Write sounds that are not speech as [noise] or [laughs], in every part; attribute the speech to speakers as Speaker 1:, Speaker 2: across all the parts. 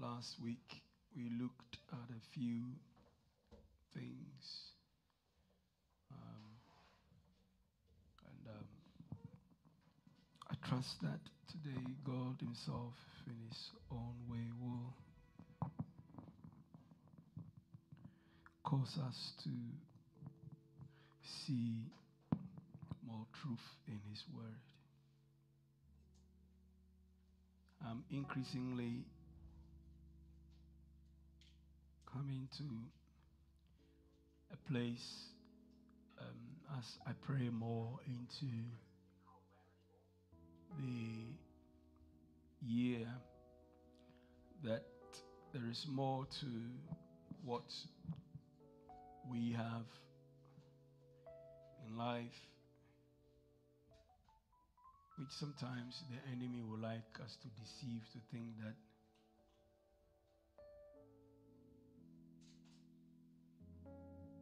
Speaker 1: last week we looked at a few things. Um, and um, I trust that today God Himself, in His own way, will cause us to see more truth in His Word. I'm increasingly coming to a place um, as I pray more into the year that there is more to what we have in life, which sometimes the enemy will like us to deceive to think that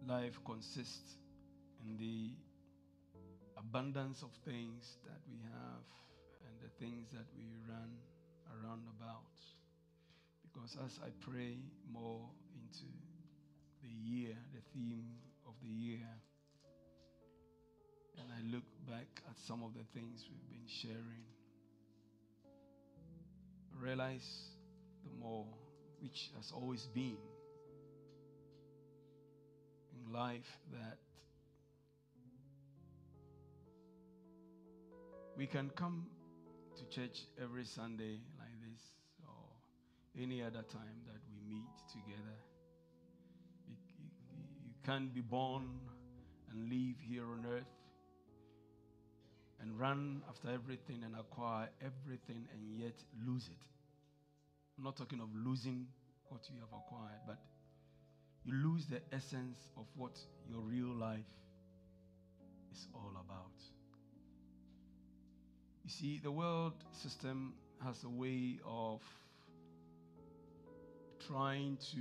Speaker 1: life consists in the abundance of things that we have and the things that we run around about. Because as I pray more into the year, the theme of the year, and I look back at some of the things we've been sharing, I realize the more, which has always been life, that we can come to church every Sunday like this or any other time that we meet together. You, can't be born and live here on earth and run after everything and acquire everything and yet lose it. I'm not talking of losing what you have acquired, but you lose the essence of what your real life is all about. You see, the world system has a way of trying to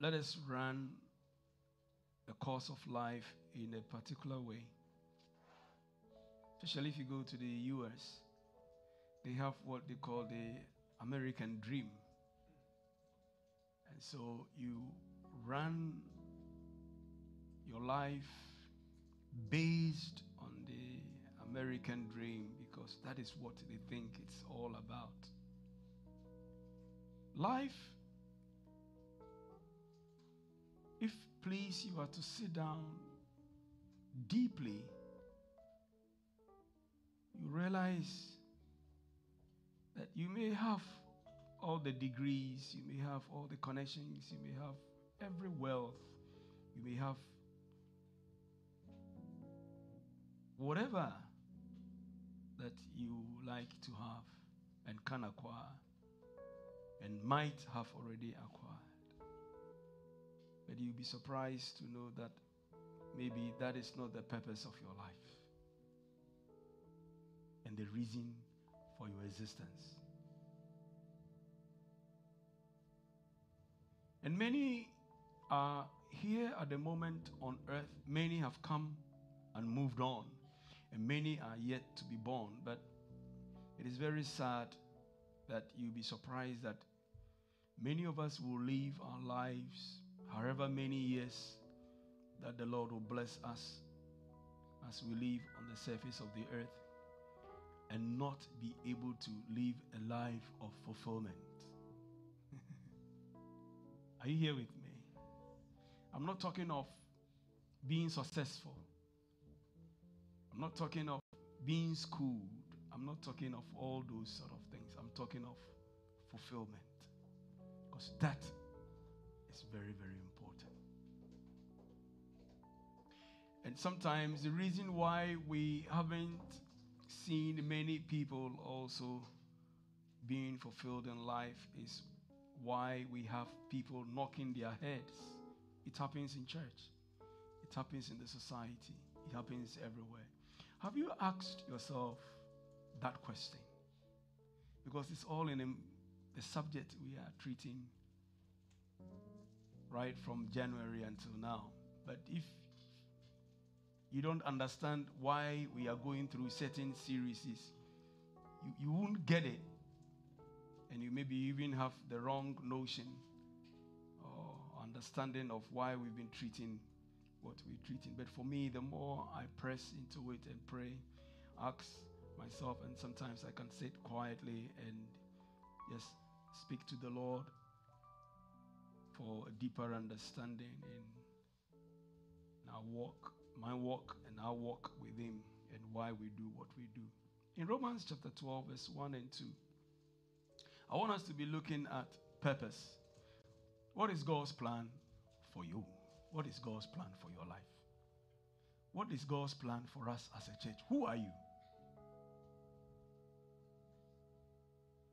Speaker 1: let us run the course of life in a particular way. Especially if you go to the US, they have what they call the American dream. And so you run your life based on the American dream because that is what they think it's all about. Life, if please you are to sit down deeply, you realize that you may have all the degrees, you may have all the connections, you may have every wealth, you may have whatever that you like to have and can acquire and might have already acquired. But you'll be surprised to know that maybe that is not the purpose of your life and the reason for your existence. And many are here at the moment on earth. Many have come and moved on, and many are yet to be born. But it is very sad that you'll be surprised that many of us will live our lives, however many years that the Lord will bless us as we live on the surface of the earth, and not be able to live a life of fulfillment. Are you here with me? I'm not talking of being successful. I'm not talking of being schooled. I'm not talking of all those sort of things. I'm talking of fulfillment. Because that is very, very important. And sometimes the reason why we haven't seen many people also being fulfilled in life is why we have people knocking their heads. It happens in church, it happens in the society, it happens everywhere. Have you asked yourself that question? Because it's all in the subject we are treating right from January until now. But if you don't understand why we are going through certain series, you, you won't get it maybe even have the wrong notion or understanding of why we've been treating what we're treating. But for me, the more I press into it and pray, ask myself, and sometimes I can sit quietly and just speak to the Lord for a deeper understanding in our walk, my walk, and our walk with Him, and why we do what we do. In Romans chapter 12, verse 1 and 2, I want us to be looking at purpose. What is God's plan for you? What is God's plan for your life? What is God's plan for us as a church? Who are you?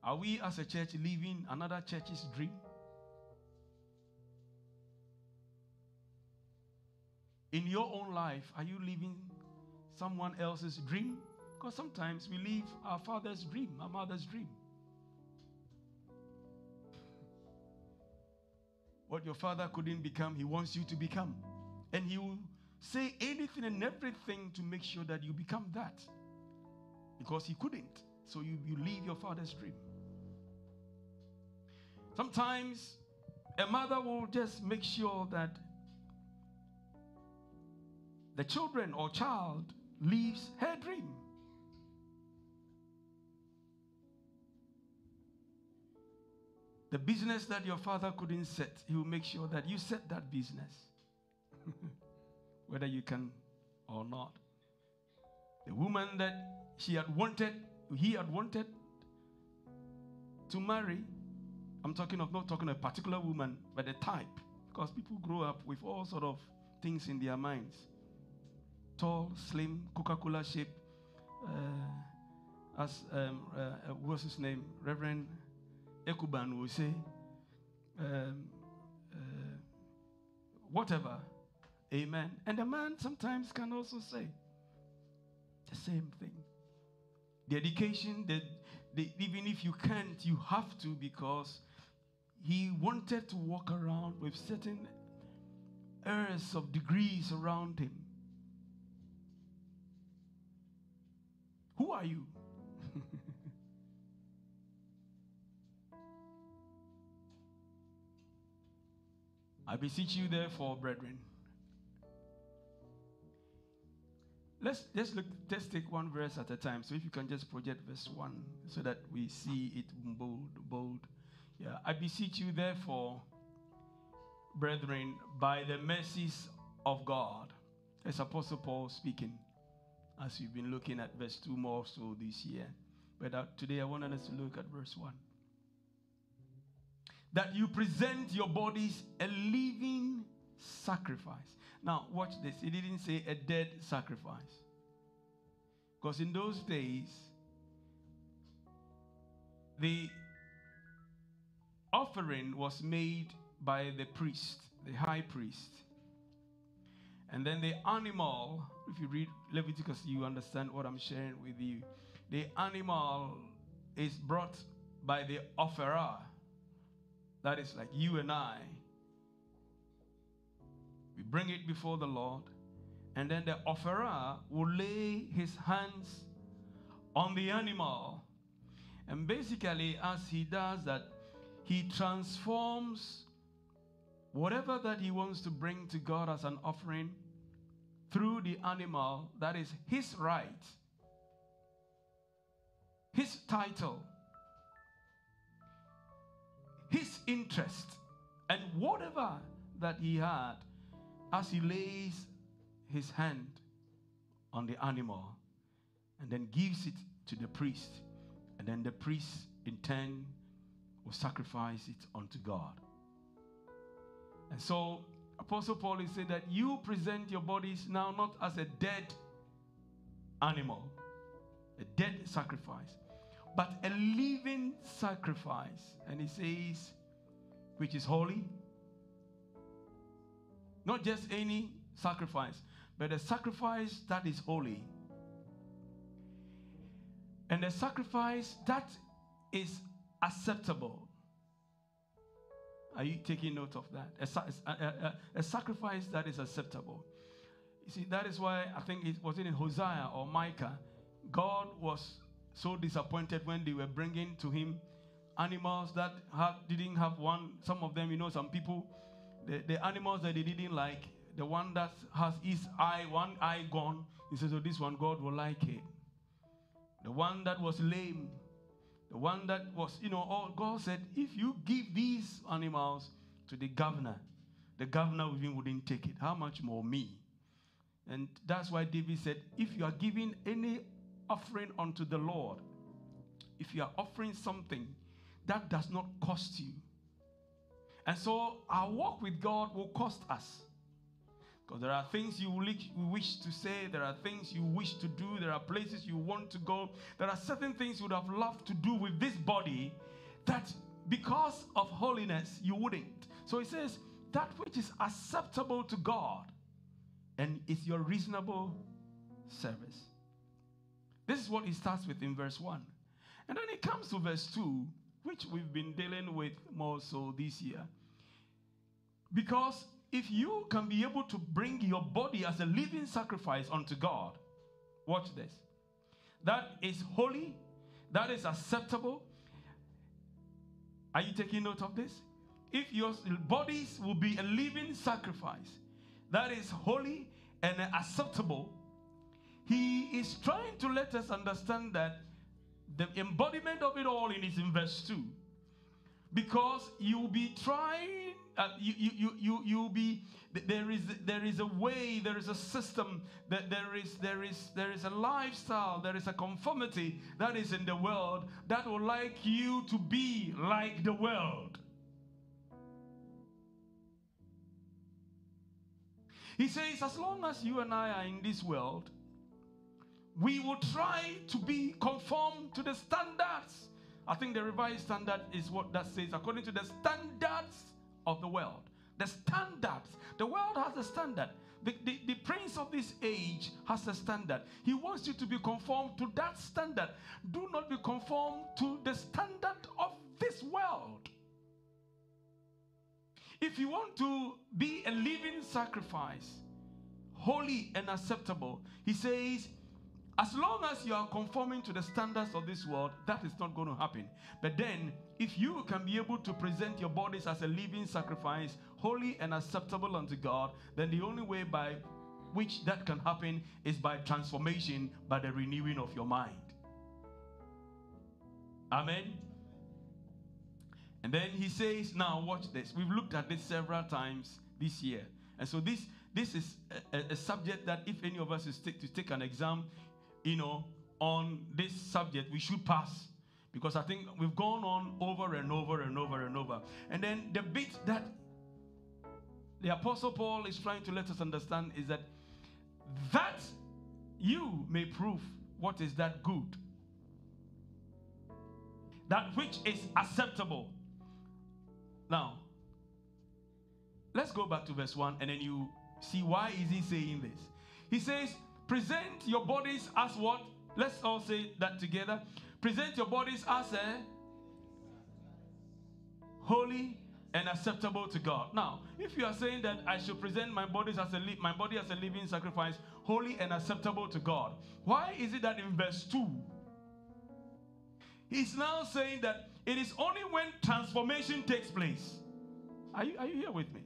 Speaker 1: Are we as a church living another church's dream? In your own life, are you living someone else's dream? Because sometimes we live our father's dream, our mother's dream. What your father couldn't become, he wants you to become. And he will say anything and everything to make sure that you become that. Because he couldn't. So you, you live your father's dream. Sometimes a mother will just make sure that the children or child leaves her dream. The business that your father couldn't set, he will make sure that you set that business, [laughs] whether you can or not. The woman that she had wanted, he had wanted to marry, I'm talking of not talking of a particular woman, but a type, because people grow up with all sort of things in their minds. Tall, slim, Coca-Cola shape. Uh, as um, uh, uh, what's his name, Reverend Ekuban will say, um, uh, whatever. Amen. And the man sometimes can also say the same thing. The education, that even if you can't, you have to because he wanted to walk around with certain airs of degrees around him. Who are you? [laughs] I beseech you, therefore, brethren. Let's just look, let's take one verse at a time. So if you can just project verse 1 so that we see it bold, bold. Yeah. I beseech you, therefore, brethren, by the mercies of God. As Apostle Paul speaking, as we've been looking at verse 2 more so this year. But uh, today I want us to look at verse 1 that you present your bodies a living sacrifice. Now, watch this. He didn't say a dead sacrifice. Because in those days, the offering was made by the priest, the high priest. And then the animal, if you read Leviticus, you understand what I'm sharing with you. The animal is brought by the offerer that is like you and I. We bring it before the Lord, and then the offerer will lay his hands on the animal. And basically, as he does that, he transforms whatever that he wants to bring to God as an offering through the animal. That is his right, his title interest and whatever that he had as he lays his hand on the animal and then gives it to the priest. And then the priest, in turn, will sacrifice it unto God. And so, Apostle Paul is saying that you present your bodies now not as a dead animal, a dead sacrifice, but a living sacrifice. And he says, which is holy. Not just any sacrifice, but a sacrifice that is holy. And a sacrifice that is acceptable. Are you taking note of that? A, a, a, a, sacrifice that is acceptable. You see, that is why I think it was in Hosea or Micah. God was so disappointed when they were bringing to him animals that had, didn't have one. Some of them, you know, some people, the, the animals that they didn't like, the one that has his eye, one eye gone, he says, Oh, this one, God will like it. The one that was lame, the one that was, you know, all God said, if you give these animals to the governor, the governor even wouldn't take it. How much more me? And that's why David said, if you are giving any offering unto the Lord, if you are offering something that does not cost you. And so our walk with God will cost us. Because there are things you wish to say, there are things you wish to do, there are places you want to go, there are certain things you would have loved to do with this body that because of holiness you wouldn't. So he says, that which is acceptable to God and is your reasonable service. This is what he starts with in verse 1. And then it comes to verse 2, which we've been dealing with more so this year. Because if you can be able to bring your body as a living sacrifice unto God, watch this. That is holy, that is acceptable. Are you taking note of this? If your bodies will be a living sacrifice that is holy and acceptable, he is trying to let us understand that the embodiment of it all in is in verse 2 because you'll be trying uh, you, you, you, you, you'll be there is there is a way there is a system that there is there is there is a lifestyle there is a conformity that is in the world that will like you to be like the world. He says as long as you and i are in this world we will try to be conformed to the standards I think the revised standard is what that says, according to the standards of the world. The standards. The world has a standard. The, the, the, prince of this age has a standard. He wants you to be conformed to that standard. Do not be conformed to the standard of this world. If you want to be a living sacrifice, holy and acceptable, he says, as long as you are conforming to the standards of this world, that is not going to happen. But then, if you can be able to present your bodies as a living sacrifice, holy and acceptable unto God, then the only way by which that can happen is by transformation, by the renewing of your mind. Amen. And then he says, Now watch this. We've looked at this several times this year. And so this this is a, a, subject that if any of us is to take an exam, you know, on this subject, we should pass. Because I think we've gone on over and over and over and over. And then the bit that the Apostle Paul is trying to let us understand is that that you may prove what is that good, that which is acceptable. Now, let's go back to verse 1 and then you see why is he saying this. He says, Present your bodies as what? Let's all say that together. Present your bodies as a holy and acceptable to God. Now, if you are saying that I should present my bodies as a li- my body as a living sacrifice, holy and acceptable to God, why is it that in verse 2 he's now saying that it is only when transformation takes place? Are you, are you here with me?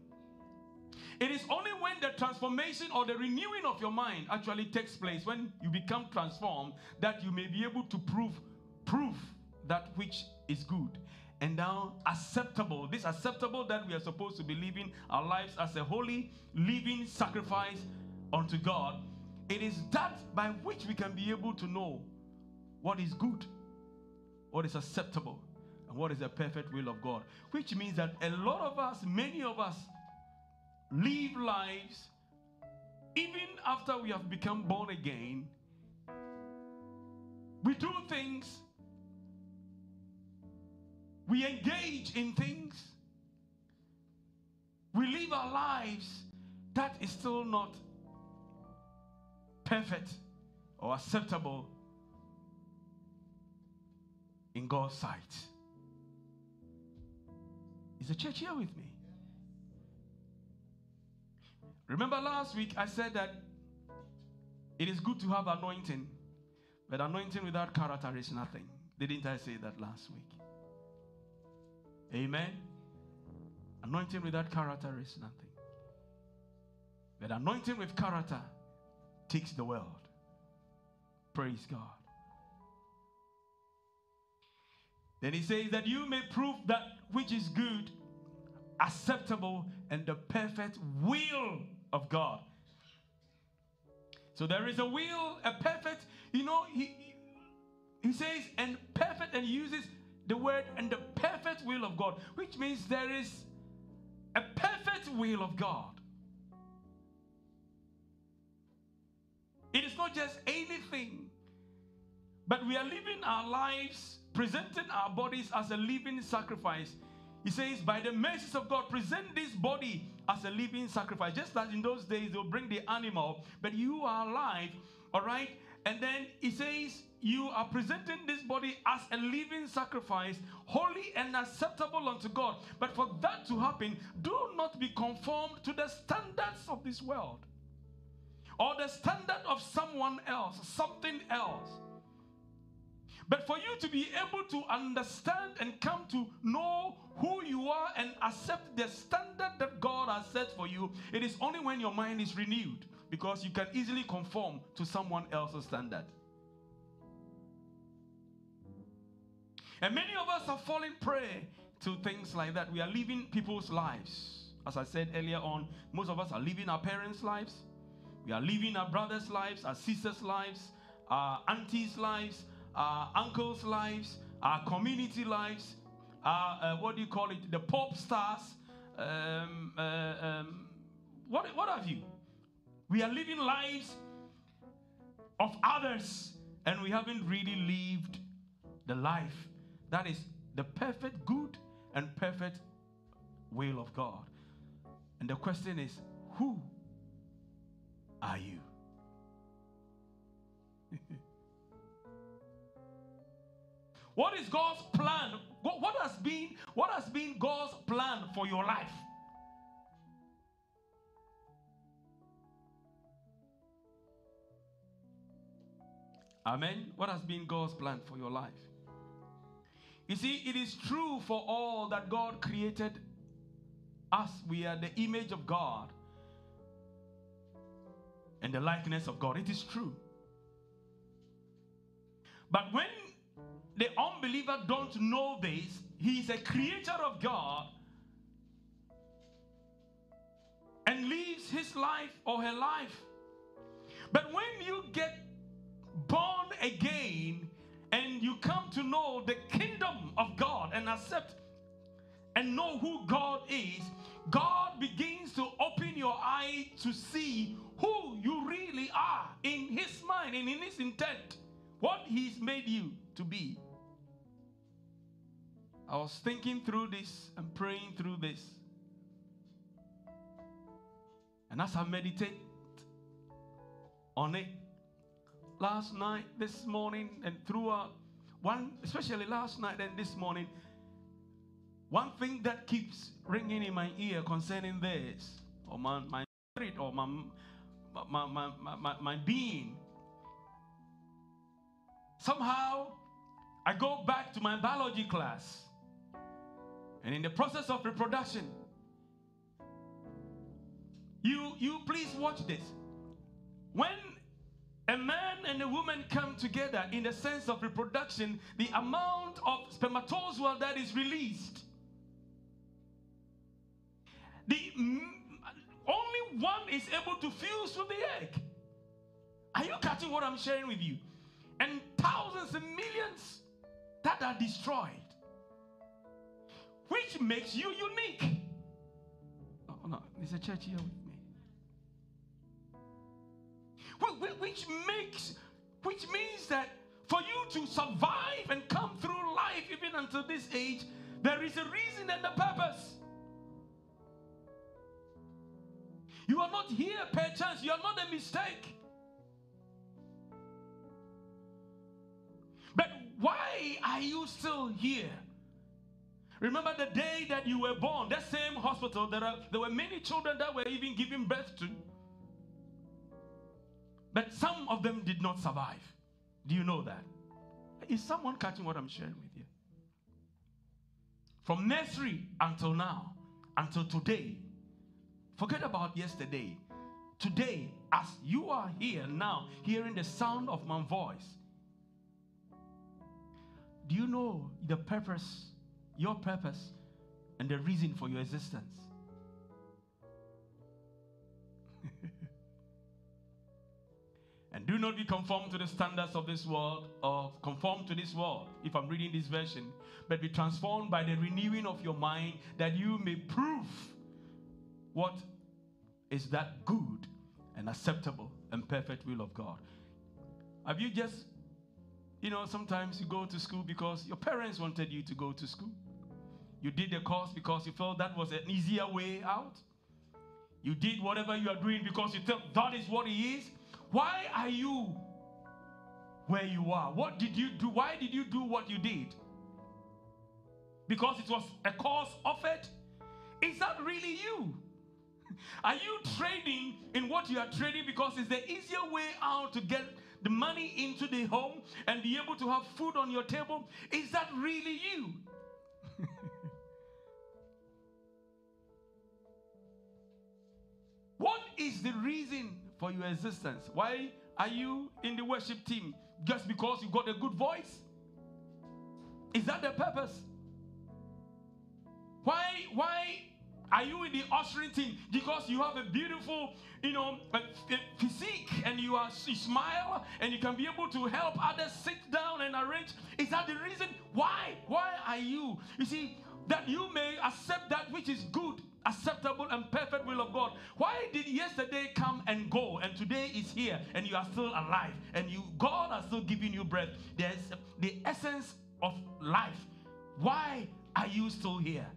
Speaker 1: It is only when the transformation or the renewing of your mind actually takes place, when you become transformed, that you may be able to prove prove that which is good and now acceptable. This acceptable that we are supposed to be living our lives as a holy, living sacrifice unto God. It is that by which we can be able to know what is good, what is acceptable, and what is the perfect will of God. Which means that a lot of us, many of us, live lives even after we have become born again. We do things, we engage in things, we live our lives that is still not perfect or acceptable in God's sight. Is the church here with me? Remember last week I said that it is good to have anointing, but anointing without character is nothing. Didn't I say that last week? Amen. Anointing without character is nothing. But anointing with character takes the world. Praise God. Then he says that you may prove that which is good, acceptable, and the perfect will of God. So there is a will, a perfect, you know, he, he says, and perfect, and uses the word and the perfect will of God, which means there is a perfect will of God. It is not just anything, but we are living our lives, presenting our bodies as a living sacrifice. He says, by the mercies of God, present this body as a living sacrifice. Just as in those days, they'll bring the animal, but you are alive, all right? And then he says, you are presenting this body as a living sacrifice, holy and acceptable unto God. But for that to happen, do not be conformed to the standards of this world or the standard of someone else, something else. But for you to be able to understand and come to know who you are and accept the standard that God has set for you, it is only when your mind is renewed because you can easily conform to someone else's standard. And many of us are falling prey to things like that. We are living people's lives. As I said earlier on, most of us are living our parents' lives. We are living our brothers' lives, our sisters' lives, our aunties' lives, our uncles' lives, our community lives, our, uh, what do you call it, the pop stars, um, uh, um, what, what have you? We are living lives of others and we haven't really lived the life that is the perfect good and perfect will of God. And the question is, who are you? What is God's plan? What, has been what has been God's plan for your life? Amen. What has been God's plan for your life? You see, it is true for all that God created us. We are the image of God and the likeness of God. It is true. But when the unbeliever don't know this, he is a creature of God and lives his life or her life. But when you get born again and you come to know the kingdom of God and accept and know who God is, God begins to open your eye to see who you really are in His mind and in His intent, what He's made you to be. I was thinking through this and praying through this. And as I meditate on it, last night, this morning, and throughout one, especially last night and this morning, one thing that keeps ringing in my ear concerning this, or my, my spirit, or my, my, my, my, my being, somehow I go back to my biology class. And in the process of reproduction, you, you please watch this. When a man and a woman come together in the sense of reproduction, the amount of spermatozoa that is released, the only one is able to fuse with the egg. Are you catching what I'm sharing with you? And thousands and millions that are destroyed, which makes you unique. Oh, no, there's a church here with me. which makes, which means that for you to survive and come through life even until this age, there is a reason and a purpose. You are not here per chance, you are not a mistake. But why are you still here? Remember the day that you were born, that same hospital, there, are, there were many children that were even giving birth to. But some of them did not survive. Do you know that? Is someone catching what I'm sharing with you? From nursery until now, until today. Forget about yesterday. Today, as you are here now, hearing the sound of my voice, do you know the purpose, your purpose, and the reason for your existence? [laughs] and do not be conformed to the standards of this world or conform to this world, if I'm reading this version, but be transformed by the renewing of your mind that you may prove what is that good and acceptable and perfect will of God. Have you just, you know, sometimes you go to school because your parents wanted you to go to school. You did the course because you felt that was an easier way out. You did whatever you are doing because you thought that is what it is. Why are you where you are? What did you do? Why did you do what you did? Because it was a course offered? Is that really you? [laughs] Are you trading in what you are trading because it's the easier way out to get the money into the home and be able to have food on your table? Is that really you? What is the reason for your existence? Why are you in the worship team? Just because you got a good voice? Is that the purpose? Why why are you in the ushering team because you have a beautiful, you know, physique and you are you smile and you can be able to help others sit down and arrange? Is that the reason? Why? Why are you? You see, that you may accept that which is good, acceptable, and perfect will of God. Why did yesterday come and go and today is here and you are still alive and you God has still given you breath? There's the essence of life. Why are you still here?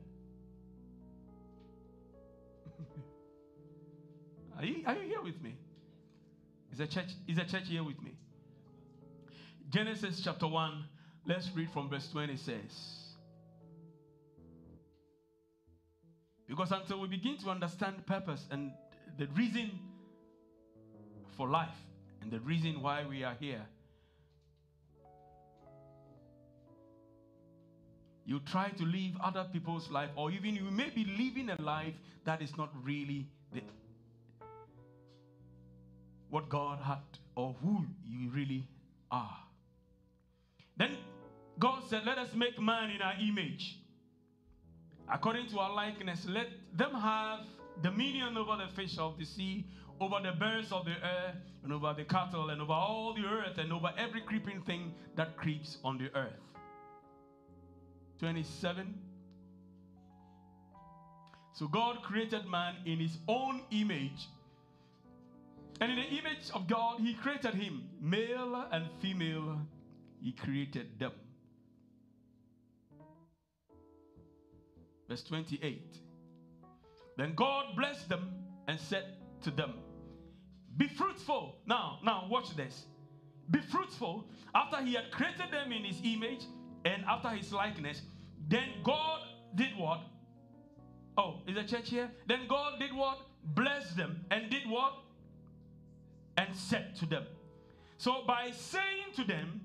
Speaker 1: [laughs] Are you, are you here with me? Is a church is a church here with me? Genesis chapter 1, let's read from verse 20 says. Because until we begin to understand purpose and the reason for life and the reason why we are here, you try to live other people's life, or even you may be living a life that is not really the what God had or who you really are. Then God said, Let us make man in our image. According to our likeness, let them have dominion over the fish of the sea, over the birds of the air, and over the cattle, and over all the earth, and over every creeping thing that creeps on the earth. 27. So God created man in his own image. And in the image of God, he created him, male and female, he created them. Verse 28. Then God blessed them and said to them, Be fruitful. Now, now watch this. Be fruitful. After he had created them in his image and after his likeness, then God did what? Oh, is the church here? Then God did what? Blessed them and did what? and said to them. So, by saying to them,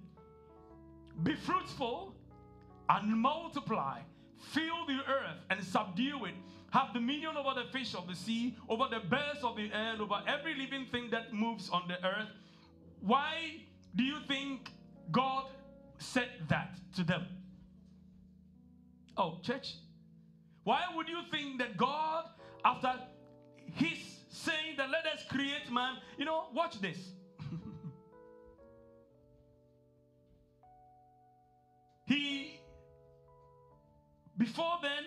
Speaker 1: Be fruitful and multiply, fill the earth and subdue it, have dominion over the fish of the sea, over the birds of the air, over every living thing that moves on the earth. Why do you think God said that to them? Oh, church, why would you think that God, after his saying that let us create man. You know, watch this. [laughs] he, before then,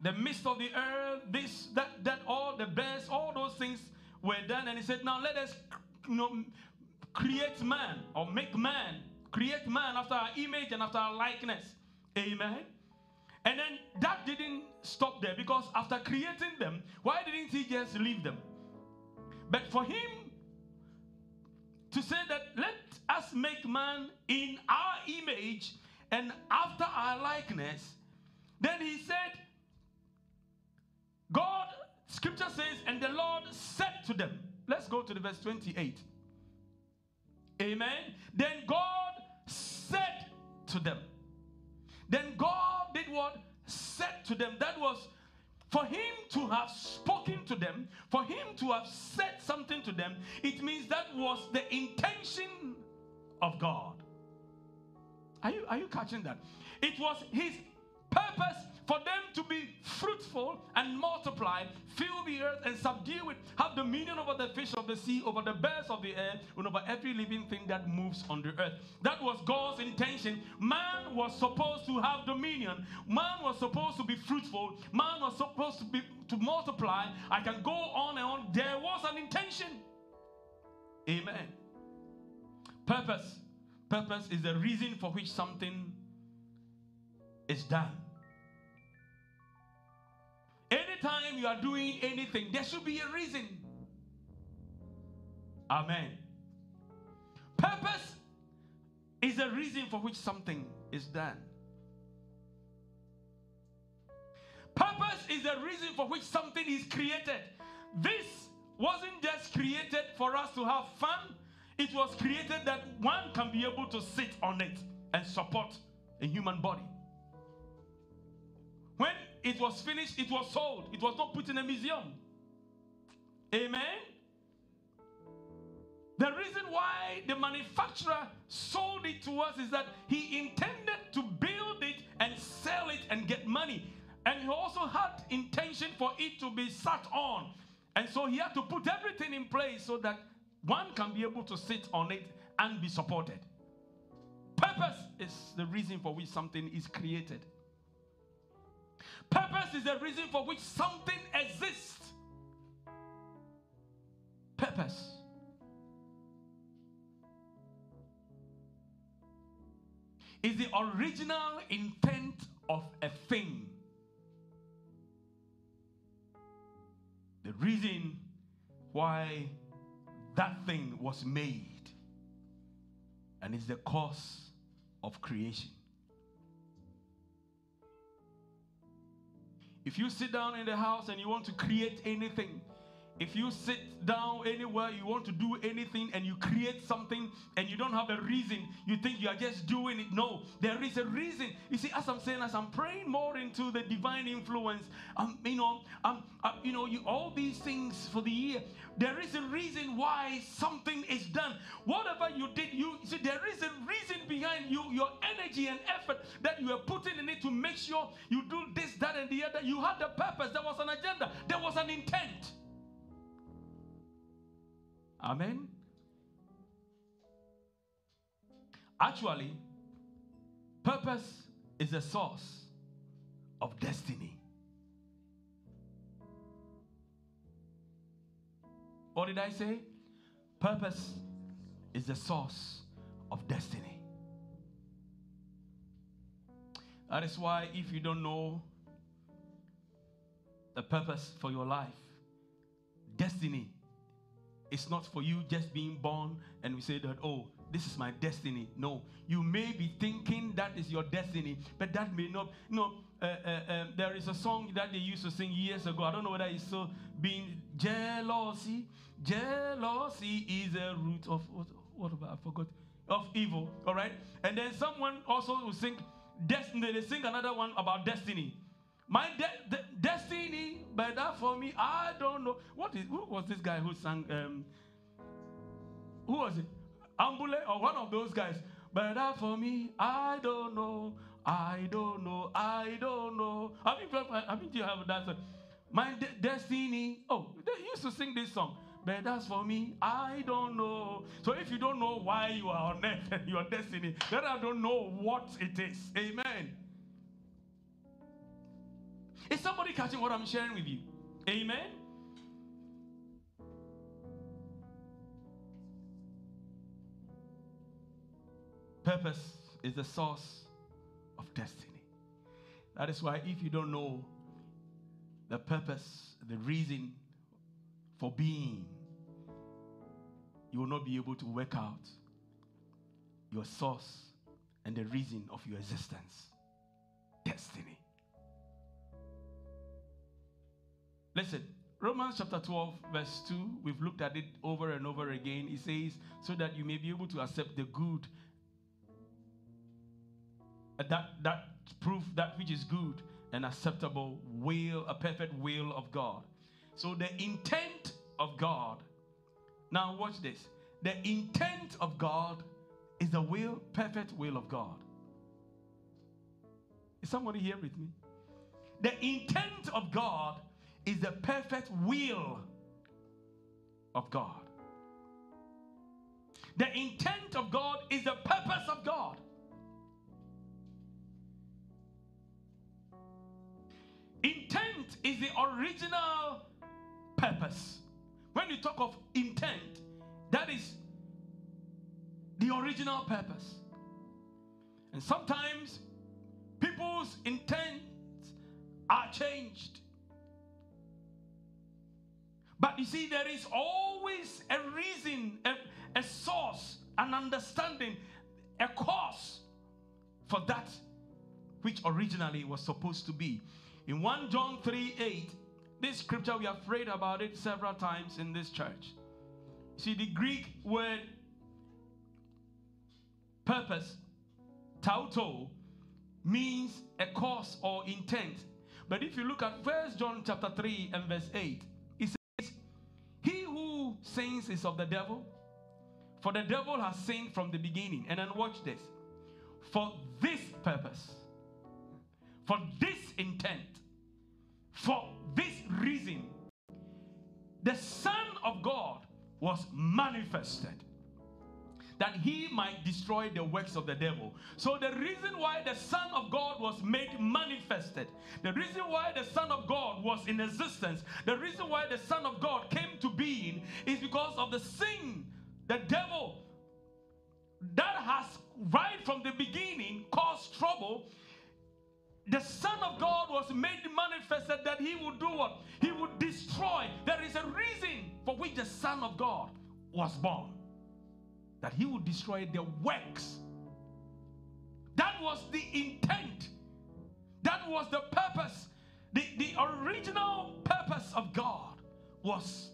Speaker 1: the mist of the earth, this, that, that, all the birds, all those things were done. And he said, now let us, you know, create man or make man, create man after our image and after our likeness. Amen. And then that didn't stop there because after creating them, why didn't he just leave them? But for him to say that let us make man in our image and after our likeness, then he said, God, scripture says, and the Lord said to them, let's go to the verse 28. Amen. Then God said to them, then God did what? Said to them. That was for him to have spoken to them, for him to have said something to them, it means that was the intention of God. Are you, are you catching that? It was his purpose for them to be fruitful and multiply, fill the earth and subdue it, have dominion over the fish of the sea, over the birds of the air, and over every living thing that moves on the earth. That was God's intention. Man was supposed to have dominion. Man was supposed to be fruitful. Man was supposed to be to multiply. I can go on and on. There was an intention. Amen. Purpose. Purpose is the reason for which something is done. Anytime you are doing anything, there should be a reason. Amen. Purpose is a reason for which something is done. Purpose is the reason for which something is created. This wasn't just created for us to have fun, it was created that one can be able to sit on it and support a human body. When it was finished, it was sold, it was not put in a museum. Amen. The reason why the manufacturer sold it to us is that he intended to build it and sell it and get money. And he also had intention for it to be sat on. And so he had to put everything in place so that one can be able to sit on it and be supported. Purpose is the reason for which something is created. Purpose is the reason for which something exists. Purpose. Is the original intent of a thing. The reason why that thing was made. And is the cause of creation. If you sit down in the house and you want to create anything, if you sit down anywhere, you want to do anything and you create something and you don't have a reason, you think you are just doing it. No, there is a reason. You see, as I'm saying, as I'm praying more into the divine influence, um, you know, um, uh, you know, you, all these things for the year, there is a reason why something is done. Whatever you did, you see, there is a reason behind you, your energy and effort that you are putting in it to make sure you do this, that, and the other. You had a purpose. There was an agenda. There was an intent. Amen. Actually, purpose is the source of destiny. What did I say? Purpose is the source of destiny. That is why, if you don't know the purpose for your life, destiny it's not for you just being born and we say that, oh, this is my destiny. No, you may be thinking that is your destiny, but that may not. No, uh, uh, um, there is a song that they used to sing years ago. I don't know whether it's still being jealousy. Jealousy is a root of what, what about I forgot of evil. All right, and then someone also will sing destiny. They sing another one about destiny. My de- de- destiny, but that for me, I don't know. What is who was this guy who sang? Um, who was it? Ambule or one of those guys? But that for me, I don't know. I don't know. I don't know. Haven't you, haven't you have that song? My de- destiny. Oh, they used to sing this song. But that's for me, I don't know. So if you don't know why you are on earth and [laughs] your destiny, then I don't know what it is. Amen. Is somebody catching what I'm sharing with you? Amen. Purpose is the source of destiny. That is why, if you don't know the purpose, the reason for being, you will not be able to work out your source and the reason of your existence. Destiny. Listen, Romans chapter 12, verse 2, we've looked at it over and over again. It says, so that you may be able to accept the good uh, that that proof that which is good and acceptable will, a perfect will of God. So the intent of God. Now watch this. The intent of God is the will, perfect will of God. Is somebody here with me? The intent of God is the perfect will of God. The intent of God is the purpose of God. Intent is the original purpose. When you talk of intent, that is the original purpose. And sometimes people's intents are changed. But you see, there is always a reason, a, a source, an understanding, a cause for that which originally was supposed to be. In 1 John 3 8, this scripture, we have prayed about it several times in this church. See, the Greek word purpose, tauto, means a cause or intent. But if you look at First John chapter 3 and verse 8, it says, He sins is of the devil, for the devil has sinned from the beginning. And then watch this. For this purpose, for this intent, for this reason, the Son of God was manifested that he might destroy the works of the devil. So, the reason why the Son of God was made manifested, the reason why the Son of God was in existence, the reason why the Son of God came to being is because of the sin, the devil that has right from the beginning caused trouble the Son of God was made manifested that he would do what? He would destroy. There is a reason for which the Son of God was born that he would destroy the works. That was the intent, that was the purpose. The, the original purpose of God was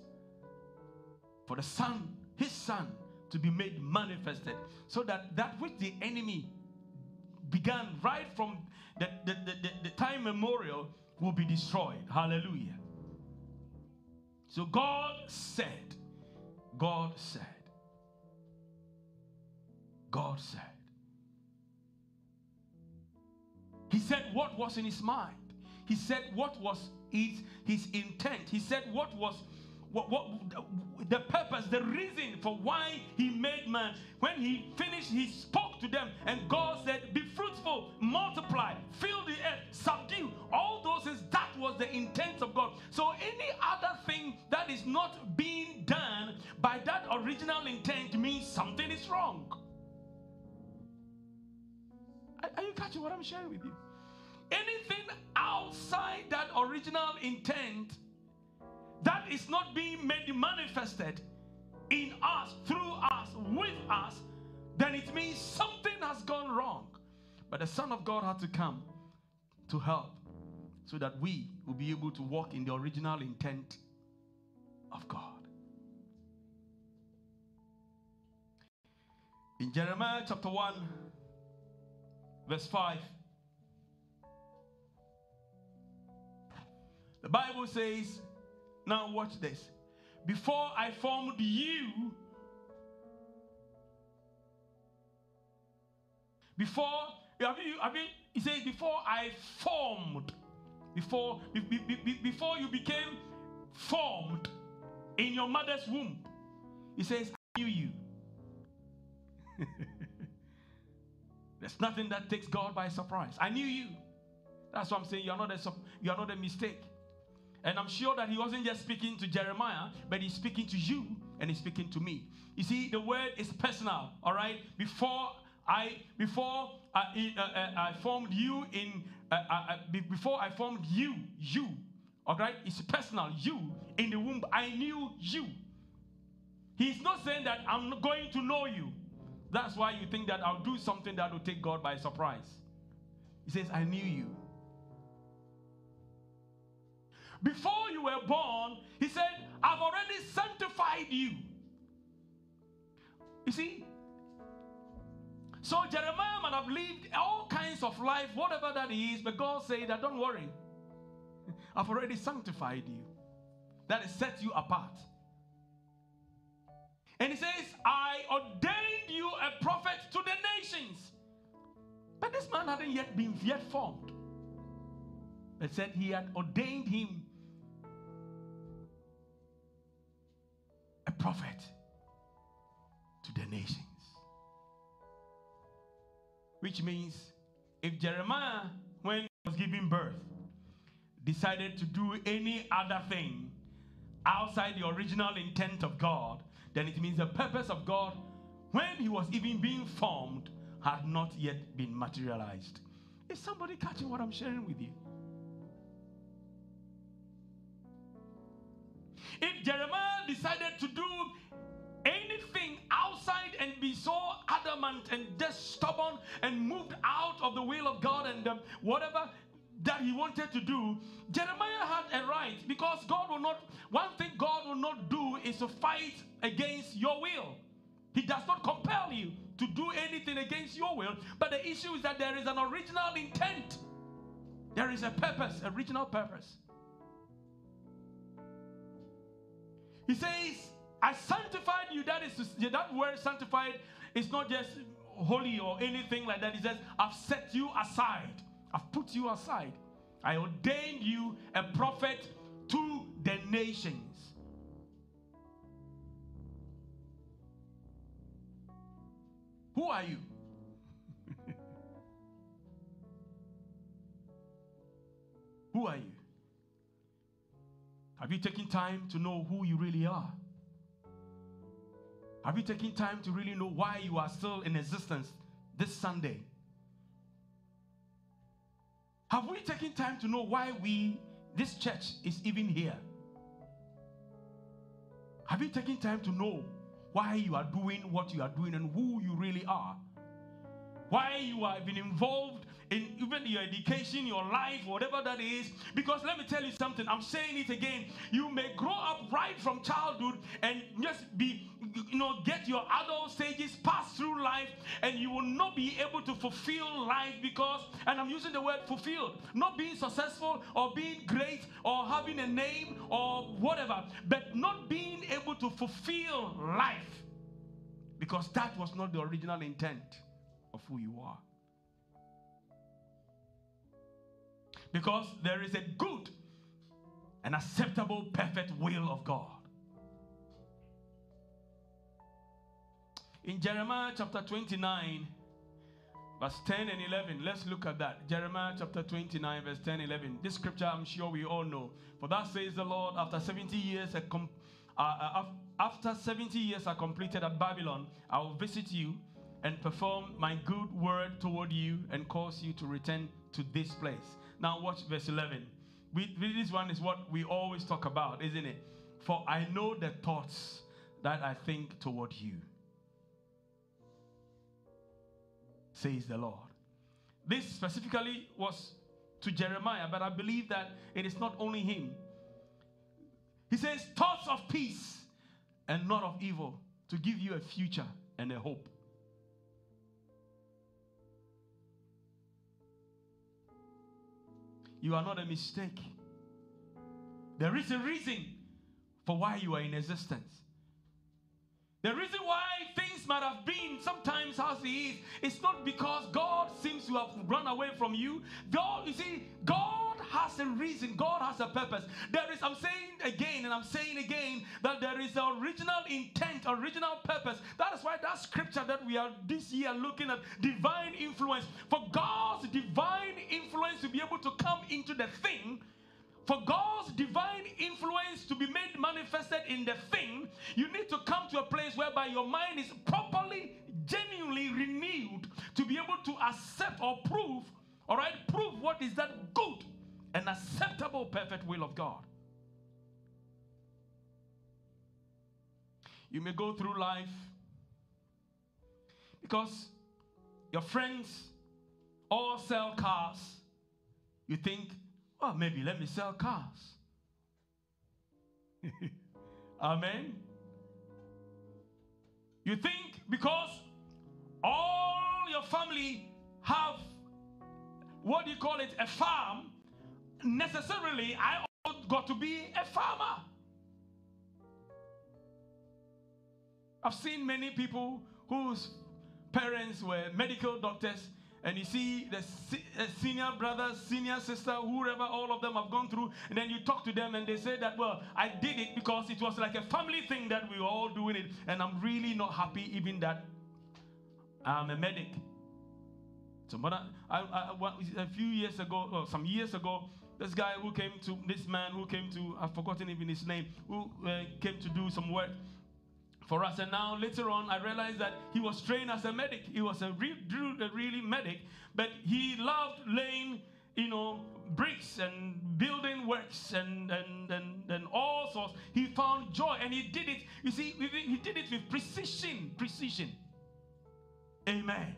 Speaker 1: for the Son, his Son, to be made manifested so that that which the enemy began right from the, the, the, the, the time memorial will be destroyed. Hallelujah. So God said, God said, God said. He said what was in his mind. He said what was his, his intent. He said what was what, what the purpose, the reason for why he made man. When he finished, he spoke to them, and God said, Be fruitful, multiply, fill the earth, subdue. All those things, that was the intent of God. So any other thing that is not being done by that original intent means something is wrong. Are you catching what I'm sharing with you? Anything outside that original intent that is not being made manifested in us, through us, with us, then it means something has gone wrong. But the Son of God had to come to help so that we will be able to walk in the original intent of God. In Jeremiah chapter 1, verse 5. The Bible says, now watch this. Before I formed you, before, I mean, I mean, he says, before I formed, before, be, be, be, before you became formed in your mother's womb, he says, I knew you. [laughs] There's nothing that takes God by surprise. I knew you. That's what I'm saying. You're not a, you're not a mistake. And I'm sure that he wasn't just speaking to Jeremiah, but he's speaking to you and he's speaking to me. You see, the word is personal, all right? Before I before I, uh, uh, I formed you in uh, uh, uh before I formed you, you, all right? It's personal. You in the womb, I knew you. He's not saying that I'm going to know you. That's why you think that I'll do something that will take God by surprise. He says, I knew you. Before you were born, he said, I've already sanctified you. You see, So Jeremiah might have lived all kinds of life, whatever that is, but God said that don't worry. I've already sanctified you. That has set you apart. And he says, I ordained you a prophet to the nations. But this man hadn't yet been yet formed. But said he had ordained him a prophet to the nations. Which means if Jeremiah, when he was giving birth, decided to do any other thing outside the original intent of God, then it means the purpose of God, when he was even being formed, had not yet been materialized. Is somebody catching what I'm sharing with you? If Jeremiah decided to do anything outside and be so adamant and just stubborn and moved out of the will of God and um, whatever that he wanted to do, Jeremiah had a right because God will not, one thing God will not do is to fight against your will. He does not compel you to do anything against your will, but the issue is that there is an original intent. There is a purpose, original purpose. He says, I sanctified you. That is that word sanctified is not just holy or anything like that. He says, I've set you aside. I've put you aside. I ordained you a prophet to the nations. Who are you? [laughs] Who are you? Have you taken time to know who you really are? Have you taken time to really know why you are still in existence this Sunday? Have we taken time to know why we, this church, is even here? Have you taken time to know why you are doing what you are doing and who you really are? Why you have been involved in even your education, your life, whatever that is. Because let me tell you something, I'm saying it again. You may grow up right from childhood and just be, you know, get your adult stages, pass through life, and you will not be able to fulfill life because, and I'm using the word fulfilled, not being successful or being great or having a name or whatever, but not being able to fulfill life because that was not the original intent of who you are. Because there is a good and acceptable, perfect will of God. In Jeremiah chapter 29, verse 10 and 11, let's look at that. Jeremiah chapter 29, verse 10 11. This scripture I'm sure we all know. For that says the Lord, after 70 years, uh, uh, after 70 years are completed at Babylon, I will visit you and perform my good word toward you and cause you to return to this place. Now, watch verse 11. We, this one is what we always talk about, isn't it? For I know the thoughts that I think toward you, says the Lord. This specifically was to Jeremiah, but I believe that it is not only him. He says, Thoughts of peace and not of evil, to give you a future and a hope. You are not a mistake. There is a reason for why you are in existence. The reason why things might have been sometimes as it is, it's not because God seems to have run away from you. God, you see, has a reason, God has a purpose. There is, I'm saying again, and I'm saying again, that there is an original intent, original purpose. That is why that scripture that we are this year looking at divine influence. For God's divine influence to be able to come into the thing, for God's divine influence to be made manifested in the thing, you need to come to a place whereby your mind is properly, genuinely renewed to be able to accept or prove, all right, prove what is that good an acceptable, perfect will of God. You may go through life because your friends all sell cars. You think, well, maybe let me sell cars. [laughs] Amen. You think because all your family have what do you call it, a farm, necessarily I got to be a farmer. I've seen many people whose parents were medical doctors, and you see the senior brother, senior sister, whoever, all of them have gone through, and then you talk to them and they say that, well, I did it because it was like a family thing that we were all doing it, and I'm really not happy even that I'm a medic. So, but I, I, I, a few years ago, or some years ago, this guy who came to, this man who came to, I've forgotten even his name, who uh, came to do some work for us. And now later on, I realized that he was trained as a medic. He was a, re- a really medic, but he loved laying, you know, bricks and building works and, and, and, and all sorts. He found joy and he did it. You see, he did it with precision. Precision. Amen.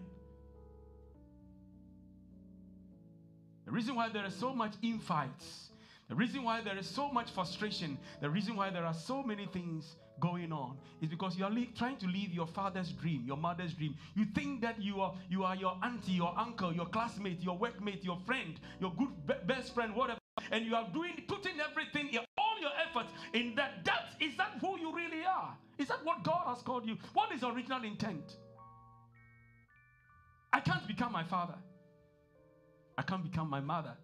Speaker 1: The reason why there is so much infights, the reason why there is so much frustration, the reason why there are so many things going on is because you are trying to live your father's dream, your mother's dream. You think that you are you are your auntie, your uncle, your classmate, your workmate, your friend, your good be- best friend, whatever, and you are doing putting everything, all your efforts in that. That is that who you really are? Is that what God has called you? What is original intent? I can't become my father. I can't become my mother.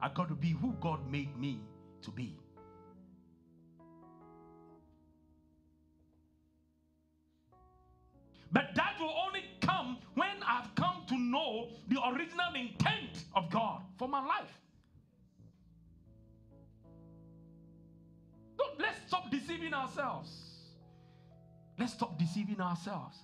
Speaker 1: I got to be who God made me to be. But that will only come when I've come to know the original intent of God for my life. Don't, let's stop deceiving ourselves. Let's stop deceiving ourselves.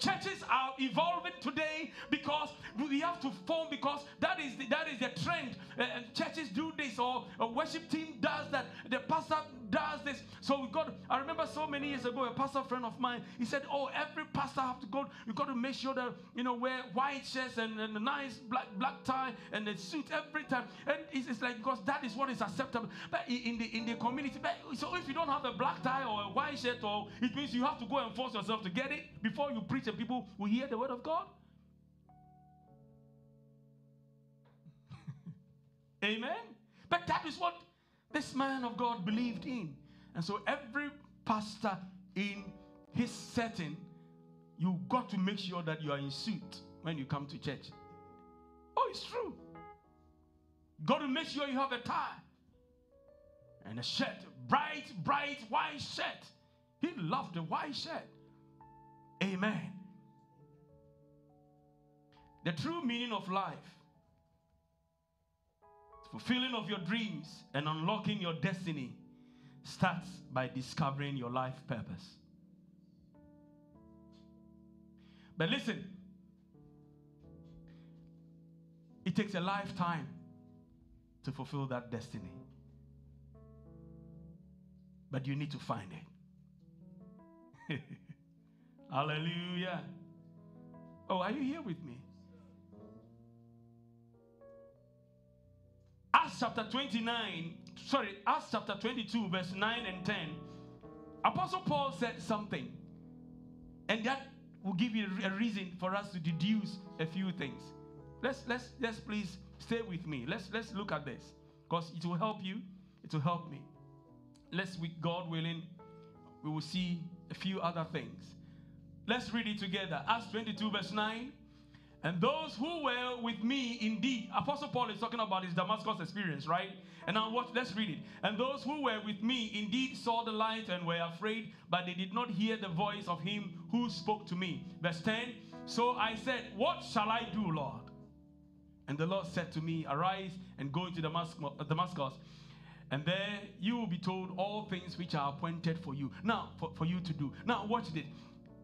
Speaker 1: Churches are evolving today because we have to form because that is the, that is the trend. Uh, churches do this or a worship team does that. The pastor does this. So we got. I remember so many years ago, a pastor friend of mine. He said, "Oh, every pastor have to go. You got to make sure that you know wear white shirts and, and a nice black black tie and a suit every time." And it's, it's like because that is what is acceptable. But in the in the community, but, so if you don't have a black tie or a white shirt, or it means you have to go and force yourself to get it before you preach and people will hear the word of God. [laughs] Amen. But that is what this man of God believed in. And so every pastor in his setting, you got to make sure that you are in suit when you come to church. Oh, it's true. Got to make sure you have a tie and a shirt, bright, bright white shirt. He loved the white shirt. Amen. The true meaning of life, fulfilling of your dreams and unlocking your destiny starts by discovering your life purpose. But listen, it takes a lifetime to fulfill that destiny. But you need to find it. [laughs] Hallelujah. Oh, are you here with me? Acts chapter 29, sorry, Acts chapter 22, verse 9 and 10, Apostle Paul said something, and that will give you a reason for us to deduce a few things. Let's let's let's please stay with me. Let's let's look at this because it will help you. It will help me. Let's, with God willing, we will see a few other things. Let's read it together. Acts 22, verse 9. And those who were with me indeed, Apostle Paul is talking about his Damascus experience, right? And now watch, let's read it. And those who were with me indeed saw the light and were afraid, but they did not hear the voice of him who spoke to me. Verse 10 So I said, What shall I do, Lord? And the Lord said to me, Arise and go into Damascus, uh, and there you will be told all things which are appointed for you. Now, for, for you to do. Now, watch it.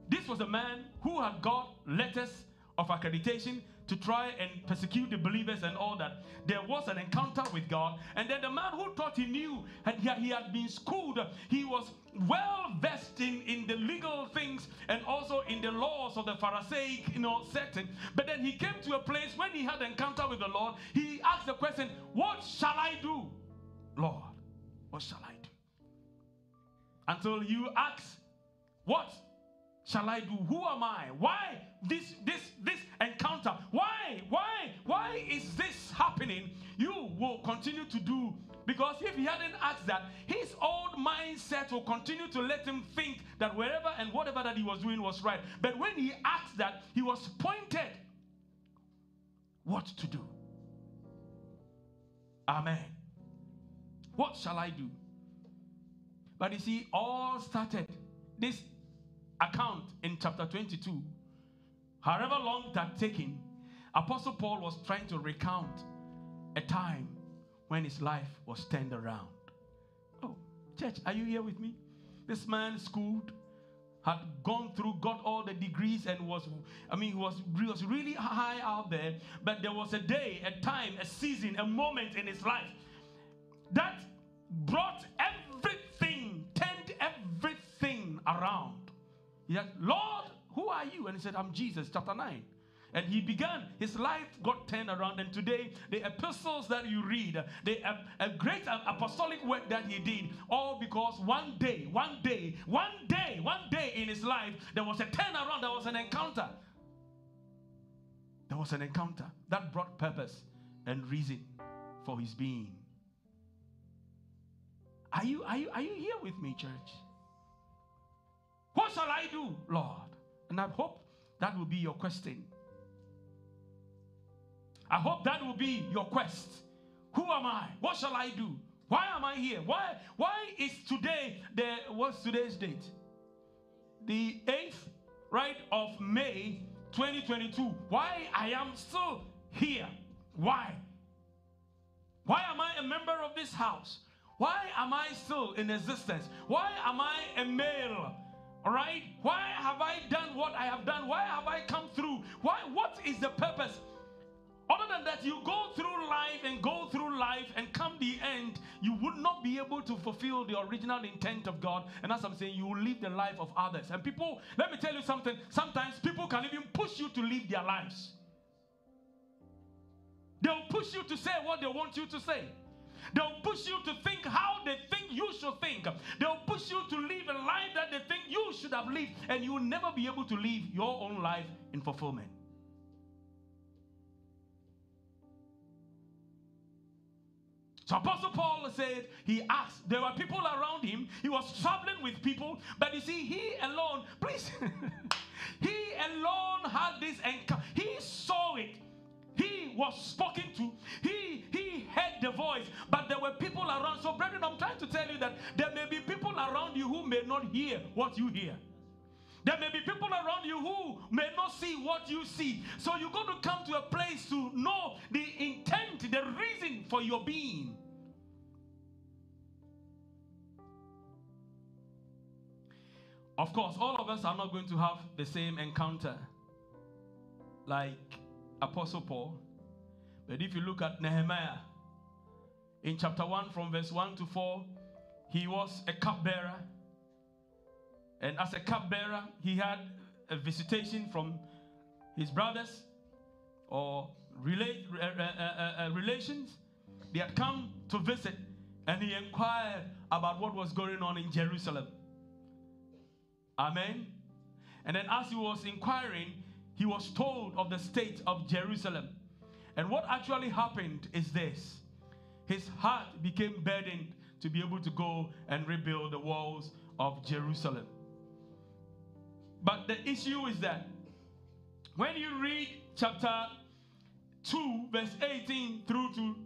Speaker 1: This was a man who had got letters of accreditation to try and persecute the believers and all that. There was an encounter with God, and then the man who thought he knew, and he had been schooled, he was well versed in, in the legal things and also in the laws of the Pharisaic, you know, setting. But then he came to a place when he had encounter with the Lord, he asked the question, What shall I do, Lord? What shall I do? Until you ask, What shall I do? Who am I? Why this this this encounter? Why why why is this happening? You will continue to do because if he hadn't asked that, his old mindset will continue to let him think that wherever and whatever that he was doing was right. But when he asked that, he was pointed what to do. Amen. What shall I do? But you see, all started this account in chapter 22. However long that taken, Apostle Paul was trying to recount a time when his life was turned around. Oh, church, are you here with me? This man schooled, had gone through, got all the degrees, and was, I mean, was, was really high out there. But there was a day, a time, a season, a moment in his life that brought everything, turned everything around. He said, Lord, who are you? And he said, I'm Jesus, chapter 9. And he began, his life got turned around. And today, the epistles that you read, the a, great apostolic work that he did, all because one day, one day, one day, one day in his life, there was a turnaround, there was an encounter. There was an encounter that brought purpose and reason for his being. Are you, are you, are you here with me, church? What shall I do, Lord? And I hope that will be your question. I hope that will be your quest. Who am I? What shall I do? Why am I here? Why, why is today the what's today's date? The 8th, right, of May 2022. Why I am still here? Why? Why am I a member of this house? Why am I still in existence? Why am I a male? All right? Why have I done what I have done? Why have I come through? Why what is the purpose? Other than that, you go through life and go through life, and come the end, you would not be able to fulfill the original intent of God. And as I'm saying, you will live the life of others. And people, let me tell you something. Sometimes people can even push you to live their lives. They'll push you to say what they want you to say. They'll push you to think how they think you should think. They'll push you to live a life that they think you should have lived, and you will never be able to live your own life in fulfillment. So Apostle Paul said he asked, there were people around him. He was traveling with people, but you see, he alone, please, [laughs] he alone had this encounter. He saw it. He was spoken to. He he heard the voice, but there were people around. So, brethren, I'm trying to tell you that there may be people around you who may not hear what you hear. There may be people around you who may not see what you see. So you got to come to a place to know the intent, the reason for your being. Of course, all of us are not going to have the same encounter like Apostle Paul. But if you look at Nehemiah in chapter 1, from verse 1 to 4, he was a cupbearer and as a cupbearer, he had a visitation from his brothers or relate, uh, uh, uh, relations. They had come to visit and he inquired about what was going on in Jerusalem. Amen. And then, as he was inquiring, he was told of the state of Jerusalem. And what actually happened is this his heart became burdened to be able to go and rebuild the walls of Jerusalem. But the issue is that when you read chapter 2, verse 18 through to,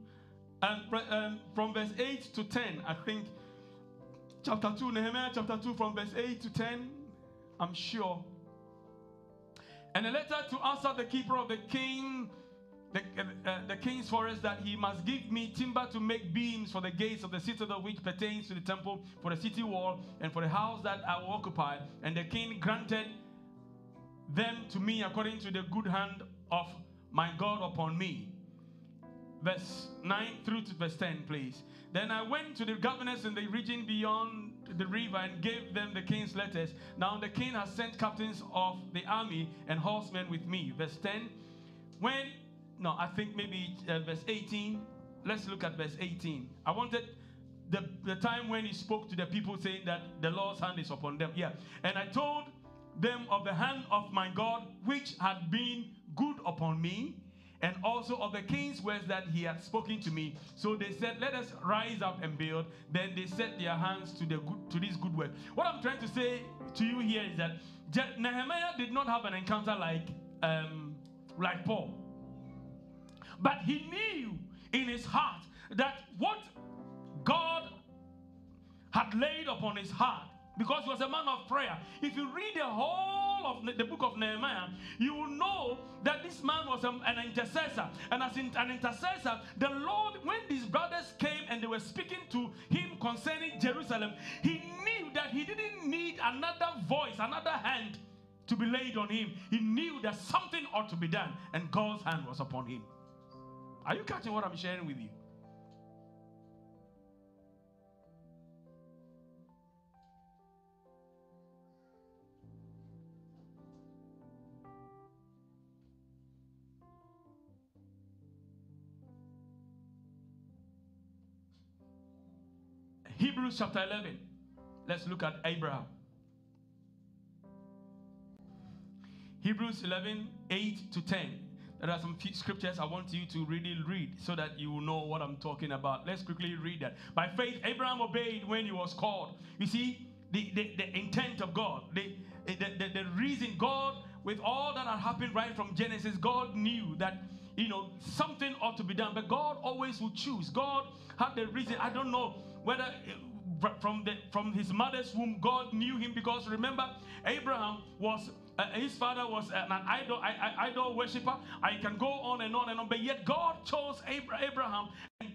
Speaker 1: and um, from verse 8 to 10, I think, chapter 2, Nehemiah chapter 2, from verse 8 to 10, I'm sure. And a letter to Asaph the keeper of the king, the, uh, the king's forest, that he must give me timber to make beams for the gates of the citadel which pertains to the temple, for the city wall, and for the house that I will occupy. And the king granted them to me according to the good hand of my God upon me. Verse 9 through to verse 10, please. Then I went to the governors in the region beyond the river and gave them the king's letters. Now the king has sent captains of the army and horsemen with me. Verse 10. When no, I think maybe uh, verse 18. Let's look at verse 18. I wanted the, the time when he spoke to the people saying that the Lord's hand is upon them. Yeah. And I told them of the hand of my God, which had been good upon me, and also of the king's words that he had spoken to me. So they said, Let us rise up and build. Then they set their hands to the good, to this good work. What I'm trying to say to you here is that Nehemiah did not have an encounter like um, like Paul, but he knew in his heart that what God had laid upon his heart because he was a man of prayer. If you read the whole of the book of Nehemiah, you will know that this man was um, an intercessor. And as an intercessor, the Lord, when these brothers came and they were speaking to him concerning Jerusalem, he knew that he didn't need another voice, another hand to be laid on him. He knew that something ought to be done, and God's hand was upon him. Are you catching what I'm sharing with you? Hebrews chapter 11. Let's look at Abraham. Hebrews 11, 8 to 10. There are some scriptures I want you to really read so that you will know what I'm talking about. Let's quickly read that. By faith, Abraham obeyed when he was called. You see, the, the, the intent of God, the, the, the, the reason God, with all that had happened right from Genesis, God knew that you know something ought to be done but god always would choose god had the reason i don't know whether uh, from the from his mother's womb god knew him because remember abraham was uh, his father was an idol idol worshiper. I can go on and on and on but yet god chose abraham.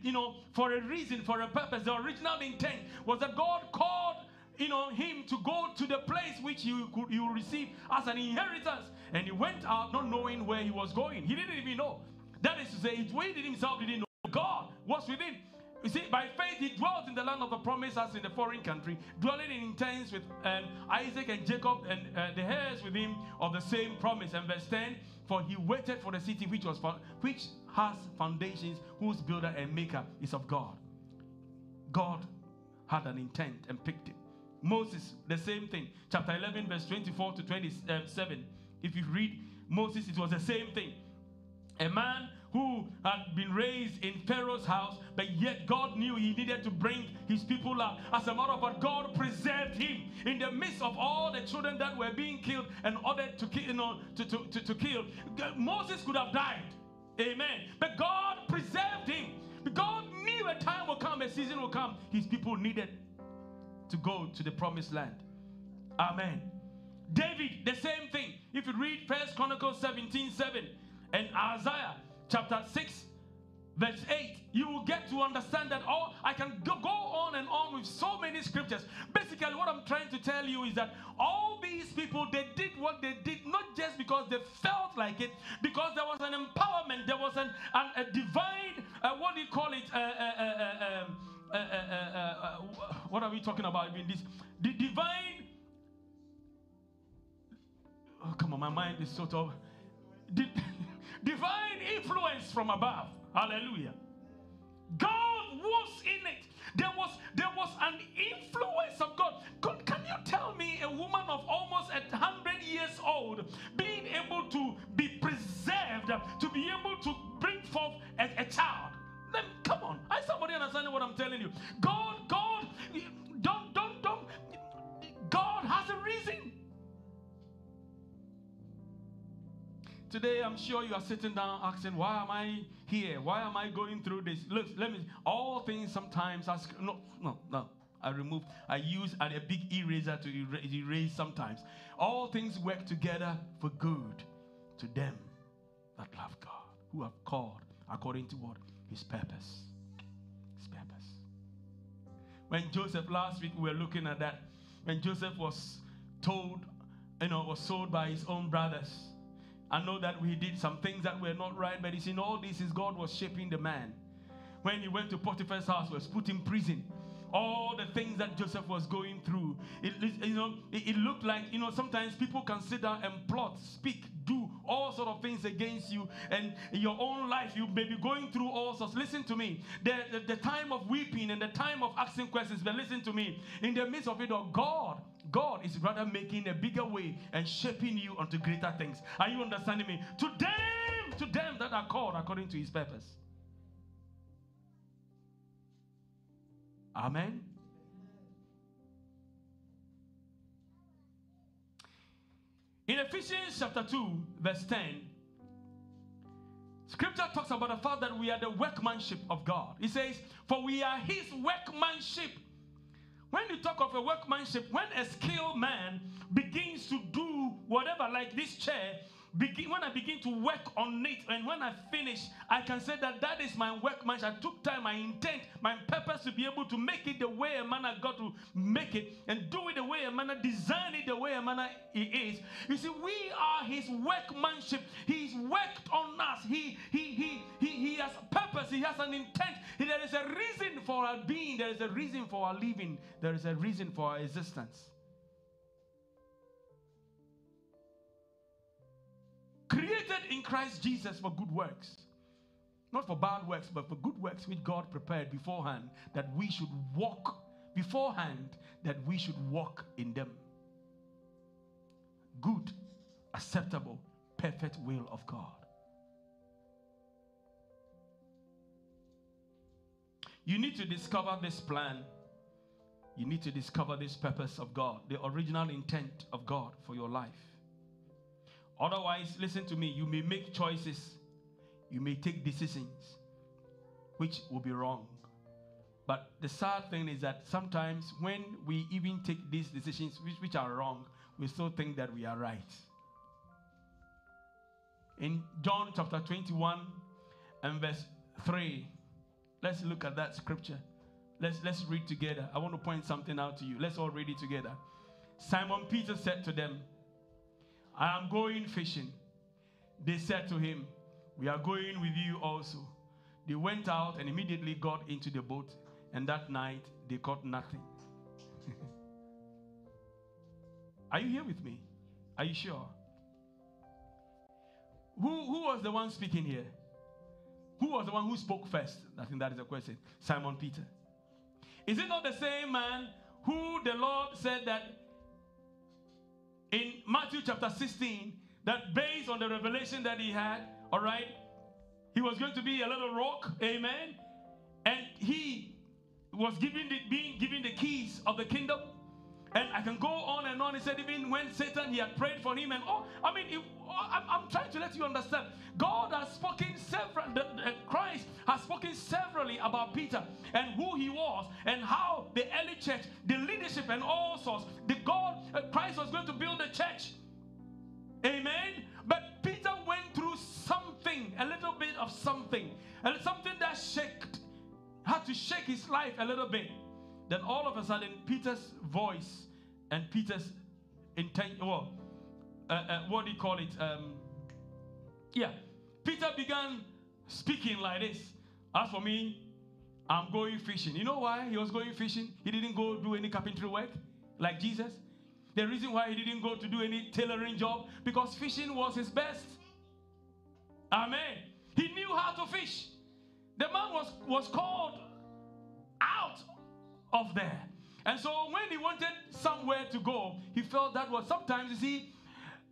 Speaker 1: You know for a reason for a purpose. The original intent was that god called you know him to go to the place which you could you receive as an inheritance. And he went out not knowing where he was going. He didn't even know. That is to say he waited himself didn't know. God was with him you see, by faith he dwelt in the land of the promise as in the foreign country, dwelling in tents with um, Isaac and Jacob and uh, the heirs with him of the same promise. And verse 10, for he waited for the city which was which has foundations, whose builder and maker is of God. God had an intent and picked him. Moses, the same thing. Chapter 11, verse 24 to 27. If you read Moses, it was the same thing. A man who had been raised in Pharaoh's house, but yet God knew he needed to bring his people out. As a matter of fact, God preserved him in the midst of all the children that were being killed and ordered to kill, you know, to, to, to, to kill. Moses could have died. Amen. But God preserved him. God knew a time will come, a season will come. His people needed to go to the promised land. Amen. David, the same thing. If you read First Chronicles 17 7 and Isaiah chapter 6, verse 8, you will get to understand that all I can go, go on and on with so many scriptures. Basically, what I'm trying to tell you is that all these people they did what they did not just because they felt like it, because there was an empowerment, there was an, an a divine, uh, what do you call it? Uh, uh, um, uh, uh, uh, what are we talking about in this? The divine. Oh, come on, my mind is sort of. [laughs] divine influence from above. Hallelujah. God was in it. There was there was an influence of God. God, can you tell me a woman of almost a I'm sure you are sitting down asking, Why am I here? Why am I going through this? Look, let me, all things sometimes ask, no, no, no. I remove, I use a big eraser to erase sometimes. All things work together for good to them that love God, who have called according to what? His purpose. His purpose. When Joseph, last week, we were looking at that. When Joseph was told, you know, was sold by his own brothers I know that we did some things that were not right, but it's in all this is God was shaping the man. When he went to Potiphar's house, was put in prison. All the things that Joseph was going through. It, you know, it, it looked like you know sometimes people can sit down and plot, speak, do all sort of things against you, and your own life you may be going through all sorts. Listen to me. The, the, the time of weeping and the time of asking questions, but listen to me. In the midst of it all, God, God is rather making a bigger way and shaping you onto greater things. Are you understanding me? To them, to them that are called according to His purpose. Amen. In Ephesians chapter 2, verse 10, scripture talks about the fact that we are the workmanship of God. It says, For we are his workmanship. When you talk of a workmanship, when a skilled man begins to do whatever, like this chair, begin, when I begin to work on it, and when I finish, I can say that that is my workmanship. I took time, my intent, my purpose to be able to make it the way a man has got to make it, and do it the way a man design it the way a man is. You see, we are his workmanship. He's worked on us. He he he he, he has purpose. He has an intent. There is a reason for our being. There is a reason for our living. There is a reason for our existence. Created in Christ Jesus for good works. Not for bad works, but for good works which God prepared beforehand that we should walk beforehand, that we should walk in them. Good, acceptable, perfect will of God. You need to discover this plan. You need to discover this purpose of God, the original intent of God for your life. Otherwise, listen to me, you may make choices, you may take decisions which will be wrong. But the sad thing is that sometimes when we even take these decisions which, which are wrong, we still think that we are right. In John chapter 21 and verse 3, let's look at that scripture. Let's, let's read together. I want to point something out to you. Let's all read it together. Simon Peter said to them, I am going fishing. They said to him, We are going with you also. They went out and immediately got into the boat, and that night they caught nothing. [laughs] are you here with me? Are you sure? Who, who was the one speaking here? Who was the one who spoke first? I think that is the question. Simon Peter. Is it not the same man who the Lord said that in Matthew chapter 16 that based on the revelation that he had, all right, he was going to be a little rock, amen. And he was given the, being given the keys of the kingdom. And I can go on and on. He said, even when Satan, he had prayed for him. And oh, I mean, it, oh, I'm, I'm trying to let you understand. God has spoken several, the, the, Christ has spoken severally about Peter and who he was and how the early church, the leadership, and all sorts, the God, uh, Christ was going to build a church. Amen. But Peter went through something, a little bit of something, and something that shaked, had to shake his life a little bit. Then all of a sudden, Peter's voice and Peter's intent, well, uh, uh, what do you call it? Um, yeah, Peter began speaking like this. As for me, I'm going fishing. You know why he was going fishing? He didn't go do any carpentry work like Jesus. The reason why he didn't go to do any tailoring job because fishing was his best. Amen. He knew how to fish. The man was, was called there. And so when he wanted somewhere to go, he felt that was sometimes, you see,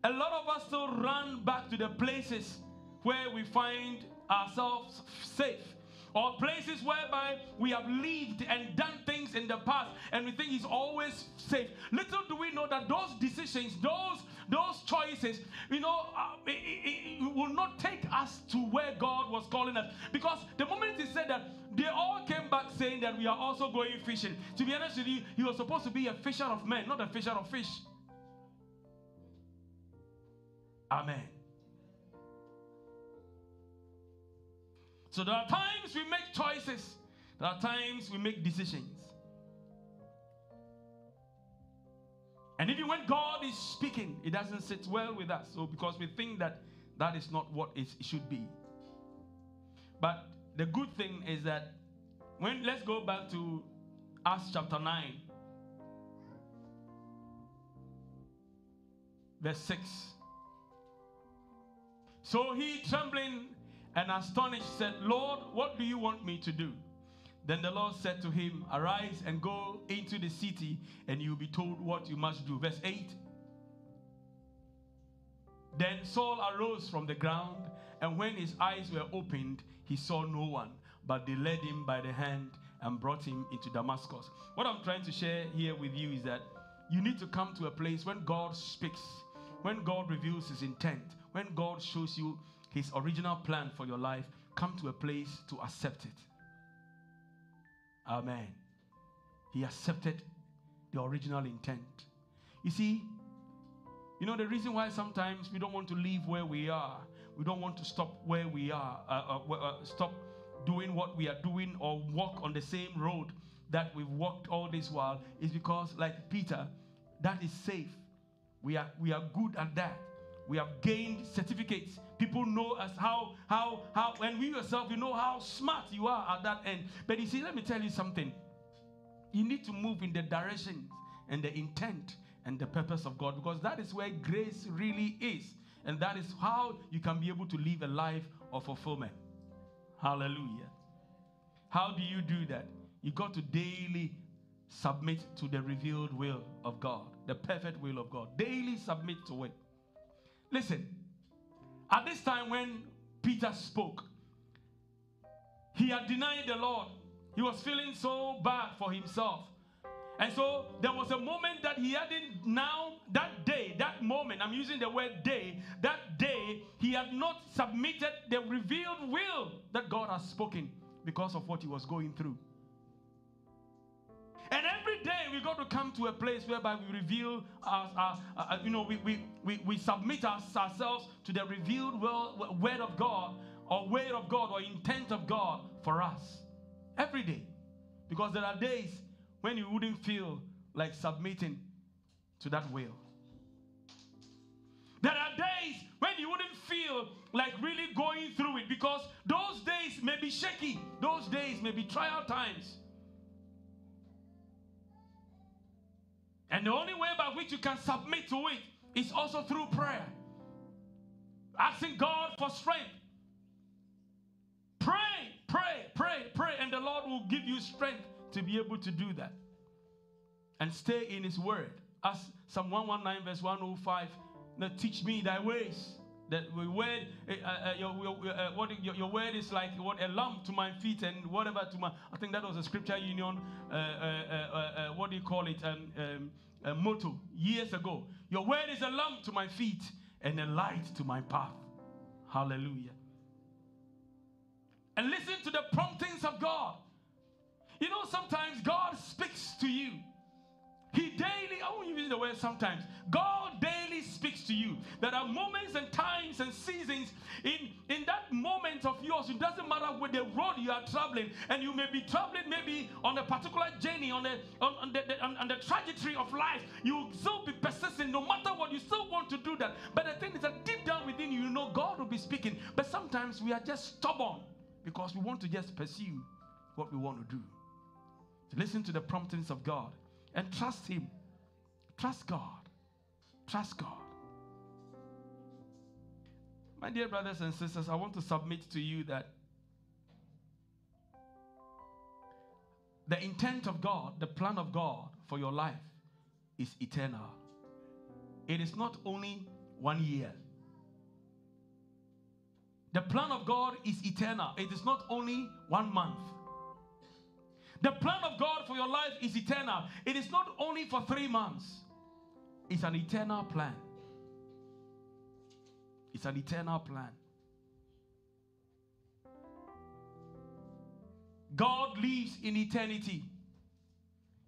Speaker 1: a lot of us still run back to the places where we find ourselves safe. Or places whereby we have lived and done things in the past and we think it's always safe. Little do we know that those decisions, those those choices, you know, uh, it, it, it will not take us to where God was calling us. Because the moment he said that, they all came back saying that we are also going fishing. To be honest with you, he was supposed to be a fisher of men, not a fisher of fish. Amen. So there are times we make choices, there are times we make decisions. And even when God is speaking, it doesn't sit well with us. So because we think that that is not what it should be. But the good thing is that when let's go back to Acts chapter 9, verse 6. So he, trembling and astonished, said, Lord, what do you want me to do? Then the Lord said to him, Arise and go into the city, and you'll be told what you must do. Verse 8. Then Saul arose from the ground, and when his eyes were opened, he saw no one, but they led him by the hand and brought him into Damascus. What I'm trying to share here with you is that you need to come to a place when God speaks, when God reveals his intent, when God shows you his original plan for your life, come to a place to accept it. Amen. He accepted the original intent. You see, you know the reason why sometimes we don't want to leave where we are, we don't want to stop where we are, uh, uh, uh, stop doing what we are doing or walk on the same road that we've walked all this while is because, like Peter, that is safe. We are we are good at that. We have gained certificates. People know us how how how and we yourself you know how smart you are at that end. But you see, let me tell you something. You need to move in the direction and the intent and the purpose of God because that is where grace really is. And that is how you can be able to live a life of fulfillment. Hallelujah. How do you do that? You got to daily submit to the revealed will of God, the perfect will of God. Daily submit to it. Listen, at this time when Peter spoke, he had denied the Lord. He was feeling so bad for himself. And so there was a moment that he hadn't now, that day, that moment, I'm using the word day, that day, he had not submitted the revealed will that God has spoken because of what he was going through. Day we got to come to a place whereby we reveal, our, our, uh, you know, we, we, we, we submit our, ourselves to the revealed will, word of God or word of God or intent of God for us. Every day. Because there are days when you wouldn't feel like submitting to that will. There are days when you wouldn't feel like really going through it because those days may be shaky, those days may be trial times. And the only way by which you can submit to it is also through prayer. Asking God for strength. Pray, pray, pray, pray, and the Lord will give you strength to be able to do that and stay in His Word. As Psalm 119, verse 105, now teach me thy ways. That word, uh, uh, your, your, uh, what, your, your, word is like what a lamp to my feet and whatever to my. I think that was a scripture union. Uh, uh, uh, what do you call it? Um, um, motto years ago. Your word is a lamp to my feet and a light to my path. Hallelujah. And listen to the promptings of God. You know, sometimes God speaks to you. He daily, I won't use the word sometimes. God daily speaks to you. There are moments and times and seasons in, in that moment of yours. It doesn't matter where the road you are traveling, and you may be traveling maybe on a particular journey, on the on, on the, the on, on, the trajectory of life. You will still be persistent no matter what. You still want to do that. But the thing is that deep down within you, you know God will be speaking. But sometimes we are just stubborn because we want to just pursue what we want to do. Listen to the promptings of God and trust Him. Trust God. Trust God. My dear brothers and sisters, I want to submit to you that the intent of God, the plan of God for your life is eternal. It is not only one year. The plan of God is eternal. It is not only one month. The plan of God for your life is eternal. It is not only for three months, it's an eternal plan. It's an eternal plan. God lives in eternity.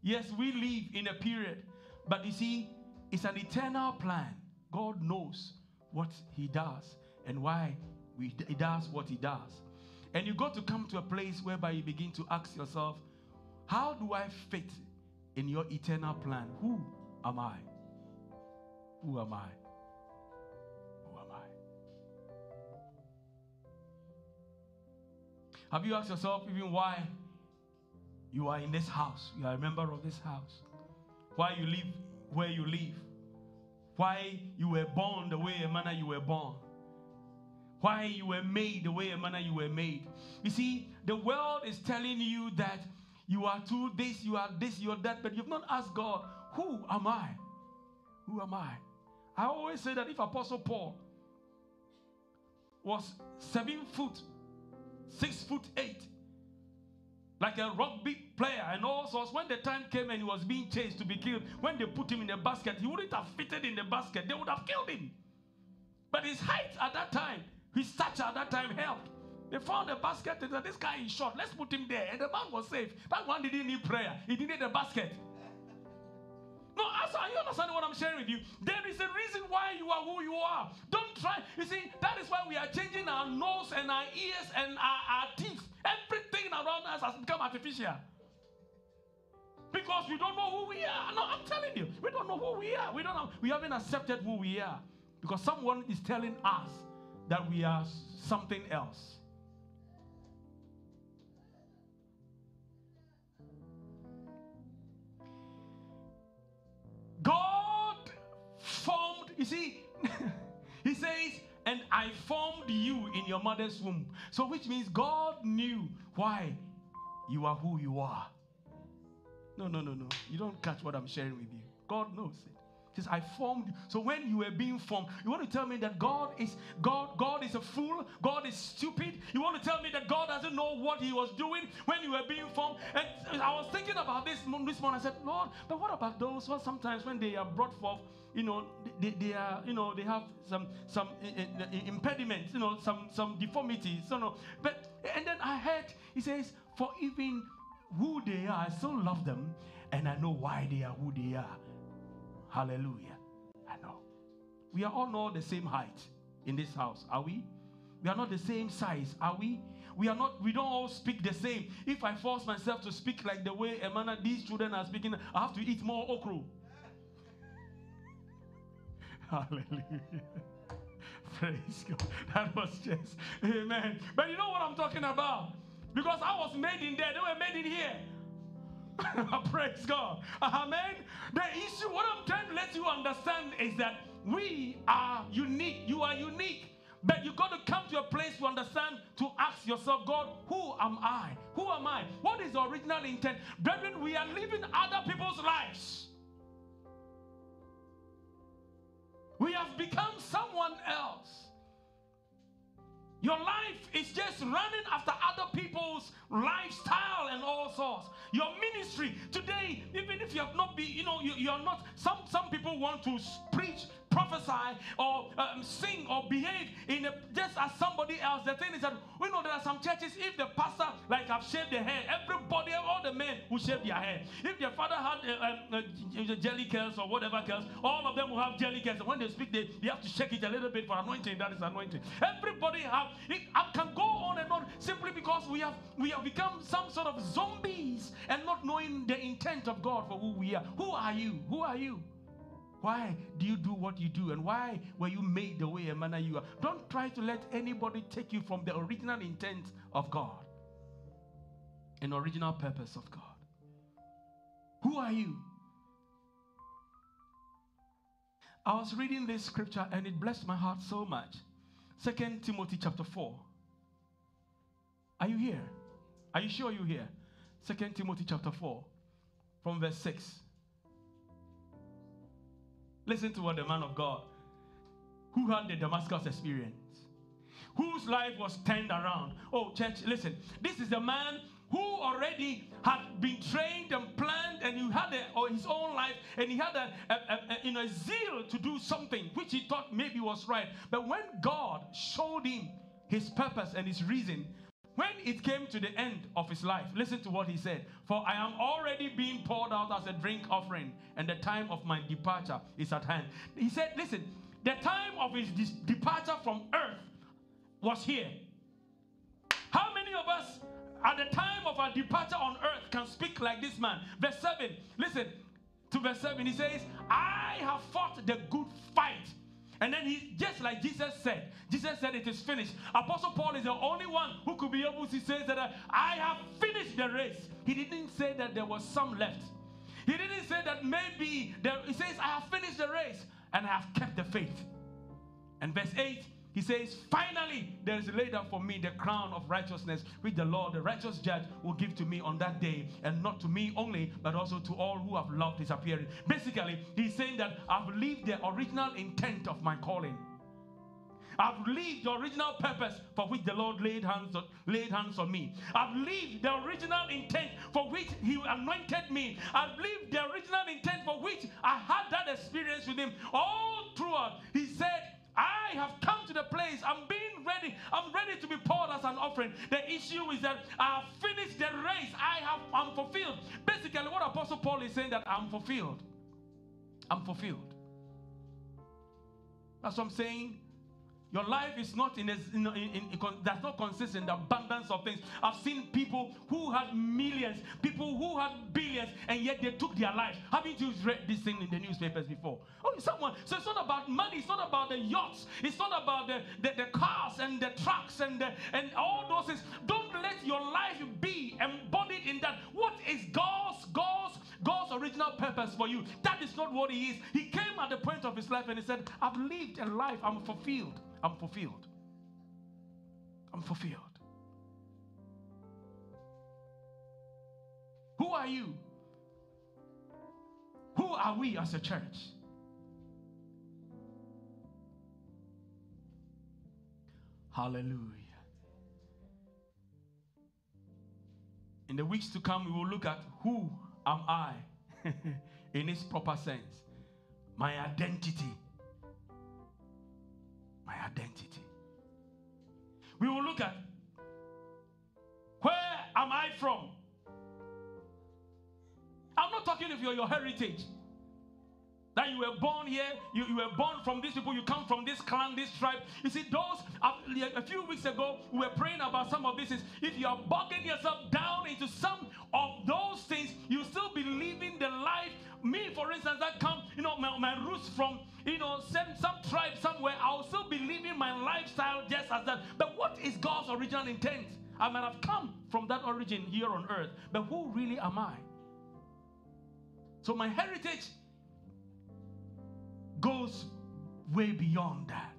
Speaker 1: Yes, we live in a period, but you see, it's an eternal plan. God knows what He does and why we, He does what He does. And you got to come to a place whereby you begin to ask yourself, how do I fit in your eternal plan? Who am I? Who am I? Who am I? Have you asked yourself even why you are in this house, you are a member of this house, why you live where you live, why you were born the way a manner you were born, why you were made the way a manner you were made. You see, the world is telling you that you are too this, you are this, you are that, but you've not asked God, Who am I? Who am I? I always say that if Apostle Paul was seven foot, six foot eight, like a rugby player and all sorts. When the time came and he was being chased to be killed, when they put him in the basket, he wouldn't have fitted in the basket. They would have killed him. But his height at that time, his stature at that time helped. They found a basket and said, This guy is short. Let's put him there. And the man was safe. That one didn't need prayer, he didn't need a basket. No, also, you understand what I'm sharing with you? There is a reason why you are who you are. Don't try. You see, that is why we are changing our nose and our ears and our, our teeth. Everything around us has become artificial. Because we don't know who we are. No, I'm telling you, we don't know who we are. We don't know. We haven't accepted who we are. Because someone is telling us that we are something else. You see, [laughs] he says, and I formed you in your mother's womb. So, which means God knew why you are who you are. No, no, no, no. You don't catch what I'm sharing with you. God knows it He says, I formed you. So when you were being formed, you want to tell me that God is God, God is a fool, God is stupid. You want to tell me that God doesn't know what he was doing when you were being formed. And I was thinking about this this morning. I said, Lord, but what about those who sometimes when they are brought forth, you know, they, they are, you know, they have some some eh, eh, eh, impediments, you know, some some deformities, you know. But and then I heard he says, for even who they are, I still love them, and I know why they are who they are. Hallelujah. I know. We are all not the same height in this house, are we? We are not the same size, are we? We are not, we don't all speak the same. If I force myself to speak like the way Emana, these children are speaking, I have to eat more okra. [laughs] Hallelujah. Praise God. That was just, amen. But you know what I'm talking about? Because I was made in there, they were made in here. [laughs] Praise God. Amen. The issue, what I'm trying to let you understand is that we are unique. You are unique. But you got to come to a place to understand, to ask yourself, God, who am I? Who am I? What is the original intent? Brethren, we are living other people's lives. We have become someone else. Your life is just running after other people's lifestyle and all sorts. Your ministry today, even if you have not been, you know, you, you are not. Some some people want to preach prophesy or um, sing or behave in a, just as somebody else. The thing is that we know there are some churches, if the pastor like have shaved their hair, everybody, all the men will shave their hair. If their father had uh, um, uh, jelly curls or whatever curls, all of them will have jelly curls. And when they speak, they, they have to shake it a little bit for anointing. That is anointing. Everybody have it can go on and on simply because we have we have become some sort of zombies and not knowing the intent of God for who we are. Who are you? Who are you? Why do you do what you do? And why were you made the way a manner you are? Don't try to let anybody take you from the original intent of God and original purpose of God. Who are you? I was reading this scripture and it blessed my heart so much. Second Timothy chapter 4. Are you here? Are you sure you're here? Second Timothy chapter 4 from verse 6. Listen to what the man of God who had the Damascus experience, whose life was turned around. Oh, church, listen. This is a man who already had been trained and planned, and he had a, or his own life, and he had a, a, a, you know, a zeal to do something which he thought maybe was right. But when God showed him his purpose and his reason, when it came to the end of his life, listen to what he said. For I am already being poured out as a drink offering, and the time of my departure is at hand. He said, Listen, the time of his departure from earth was here. How many of us at the time of our departure on earth can speak like this man? Verse 7, listen to verse 7. He says, I have fought the good fight. And then he, just like Jesus said, Jesus said, It is finished. Apostle Paul is the only one who could be able to say that uh, I have finished the race. He didn't say that there was some left. He didn't say that maybe there, he says, I have finished the race and I have kept the faith. And verse 8, he says, Finally, there is laid up for me the crown of righteousness, which the Lord, the righteous judge, will give to me on that day, and not to me only, but also to all who have loved his appearing. Basically, he's saying that I've lived the original intent of my calling. I've lived the original purpose for which the Lord laid hands on, laid hands on me. I've lived the original intent for which He anointed me. I've lived the original intent for which I had that experience with Him. All throughout, He said, I have come to the place, I'm being ready. I'm ready to be poured as an offering. The issue is that I have finished the race. I have I'm fulfilled. Basically, what Apostle Paul is saying that I'm fulfilled. I'm fulfilled. That's what I'm saying. Your life is not in, a, in, in, in, that's not consist in the abundance of things. I've seen people who had millions, people who had billions, and yet they took their lives. Haven't you read this thing in the newspapers before? Oh, someone. So it's not about money. It's not about the yachts. It's not about the, the, the cars and the trucks and the, and all those things. Don't let your life be embodied in that. What is God's God's God's original purpose for you? That is not what He is. He came at the point of His life and He said, "I've lived a life. I'm fulfilled." I'm fulfilled. I'm fulfilled. Who are you? Who are we as a church? Hallelujah. In the weeks to come, we will look at who am I [laughs] in its proper sense, my identity my identity. We will look at where am I from? I'm not talking of your, your heritage. That you were born here, you, you were born from these people, you come from this clan, this tribe. You see, those, a, few weeks ago, we were praying about some of this. Is if you are bogging yourself down into some of those things, you still be living the life. Me, for instance, that come, you know, my, my roots from you know, some, some tribe somewhere, I'll still be living my lifestyle just as that. But what is God's original intent? I might have come from that origin here on earth, but who really am I? So my heritage goes way beyond that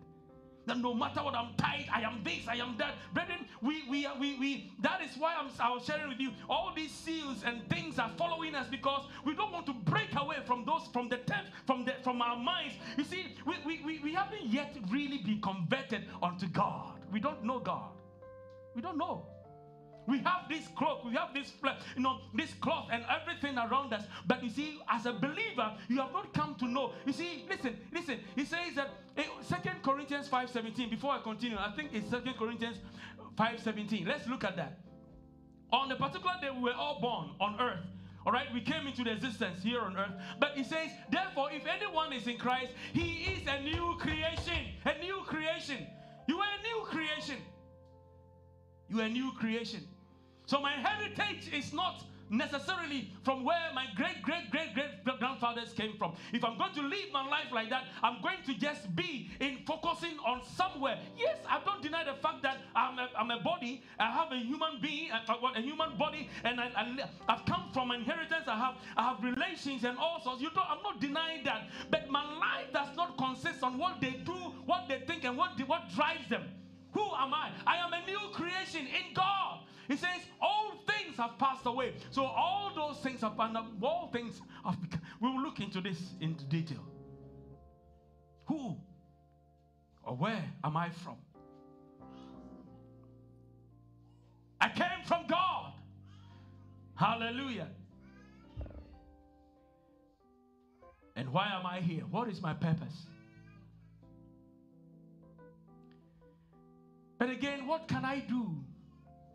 Speaker 1: that no matter what I'm tied, I am this, I am that. Brethren, we we we we that is why I'm I was sharing with you. All these seals and things are following us because we don't want to break away from those from the tent, from the from our minds. You see, we, we, we, we haven't yet really been converted unto God. We don't know God. We don't know. We have this cloak, we have this, you know, this cloth and everything around us. But you see, as a believer, you have not come to know. You see, listen, listen. He says that Second Corinthians 5:17. Before I continue, I think it's Second Corinthians 5:17. Let's look at that. On the particular day we were all born on earth. All right, we came into existence here on earth. But he says, therefore, if anyone is in Christ, he is a new creation. A new creation. You are a new creation. You are a new creation. So my heritage is not necessarily from where my great great great great grandfathers came from. If i'm going to live my life like that i'm going to just be in focusing on somewhere. Yes i don't deny the fact that i'm a, I'm a body. I have a human being uh, uh, a, a human body and I, I, have come from inheritance. I have i have relations and all sorts. You don't i'm not denying that. But my life does not consist on what they do what they think and what what drives them. Who am i? I am a new creation in god he says, All things have passed away. So all those things have passed all things have become. We will look into this in detail. Who or where am I from? I came from God. Hallelujah. And why am I here? What is my purpose? But again, what can I do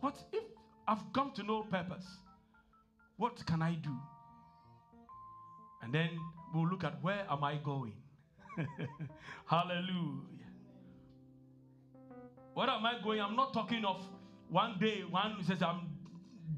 Speaker 1: what if I've come to no purpose? What can I do? And then we'll look at where am I going? [laughs] Hallelujah. Where am I going? I'm not talking of one day one says I'm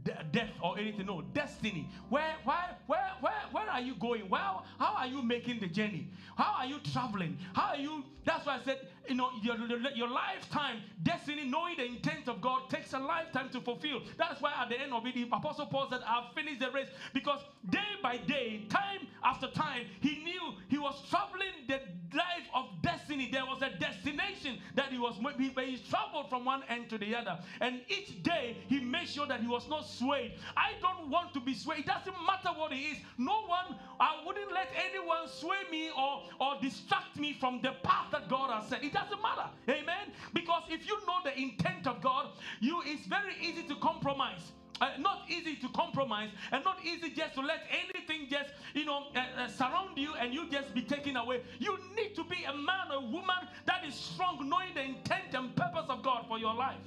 Speaker 1: de- death or anything. No, destiny. Where, where, where, where, where are you going? Well, how are you making the journey? How are you traveling? How are you? That's why I said, you know, your, your lifetime destiny, knowing the intent of God, takes a lifetime to fulfill. That's why at the end of it, the Apostle Paul said, I've finished the race. Because day by day, time after time, he knew he was traveling the life of destiny. There was a destination that he was, but he traveled from one end to the other. And each day, he made sure that he was not swayed. I don't want to be swayed. It doesn't matter what it is. No one, I wouldn't let anyone sway me or, or distract me from the path that God has said. It doesn't matter. Amen. Because if you know the intent of God, you it's very easy to compromise. Uh, not easy to compromise and not easy just to let anything just you know uh, uh, surround you and you just be taken away you need to be a man or woman that is strong knowing the intent and purpose of god for your life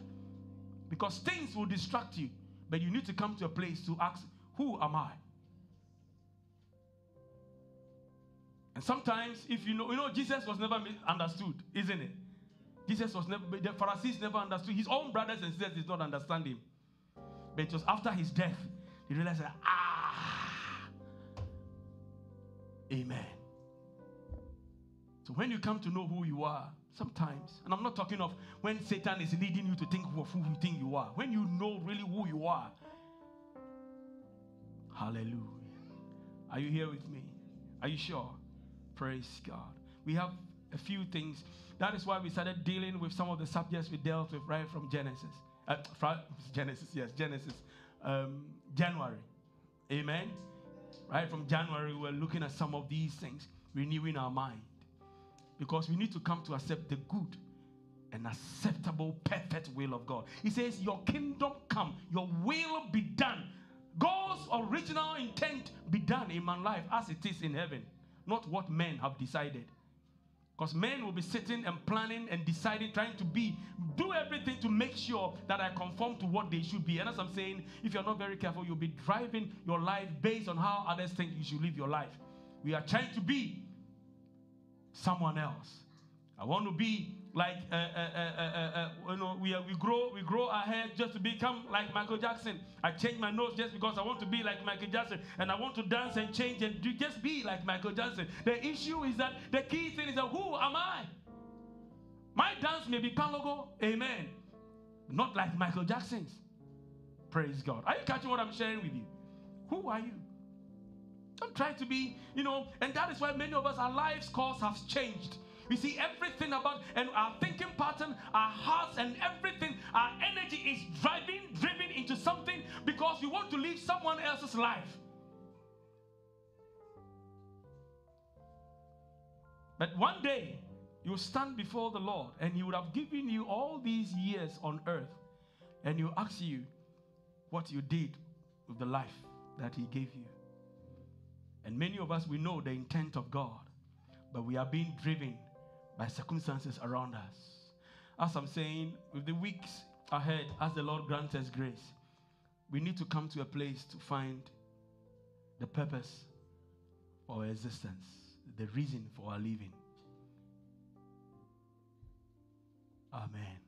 Speaker 1: because things will distract you but you need to come to a place to ask who am i and sometimes if you know you know jesus was never understood isn't it Jesus was never, the Pharisees never understood. His own brothers and sisters did not understand him. But it was after his death, he realized that, ah, amen. So when you come to know who you are, sometimes, and I'm not talking of when Satan is leading you to think of who you think you are, when you know really who you are. Hallelujah. Are you here with me? Are you sure? Praise God. We have a few things that is why we started dealing with some of the subjects we dealt with right from Genesis. Uh, from Genesis, yes, Genesis, um, January. Amen. Right from January, we we're looking at some of these things, renewing our mind. Because we need to come to accept the good and acceptable, perfect will of God. He says, Your kingdom come, your will be done. God's original intent be done in my life as it is in heaven, not what men have decided. Because men will be sitting and planning and deciding, trying to be, do everything to make sure that I conform to what they should be. And as I'm saying, if you're not very careful, you'll be driving your life based on how others think you should live your life. We are trying to be someone else. I want to be like uh, uh, uh, you know we, we grow we grow our hair just to become like michael jackson. I change my nose just because i want to be like michael jackson. And i want to dance and change and do, just be like michael jackson. The issue is that the key thing is that who am i? My dance may be palogo amen. Not like michael jackson's. Praise god. Are you catching what i'm sharing with you? Who are you? Don't try to be you know and that is why many of us our lives course has changed we see everything about and our thinking pattern, our hearts, and everything, our energy is driving, driven into something because we want to live someone else's life. But one day, you stand before the Lord and He would have given you all these years on earth, and He ask you what you did with the life that He gave you. And many of us, we know the intent of God, but we are being driven by circumstances around us. As I'm saying, with the weeks ahead, as the Lord grants us grace, we need to come to a place to find the purpose for our existence, the reason for our living. Amen.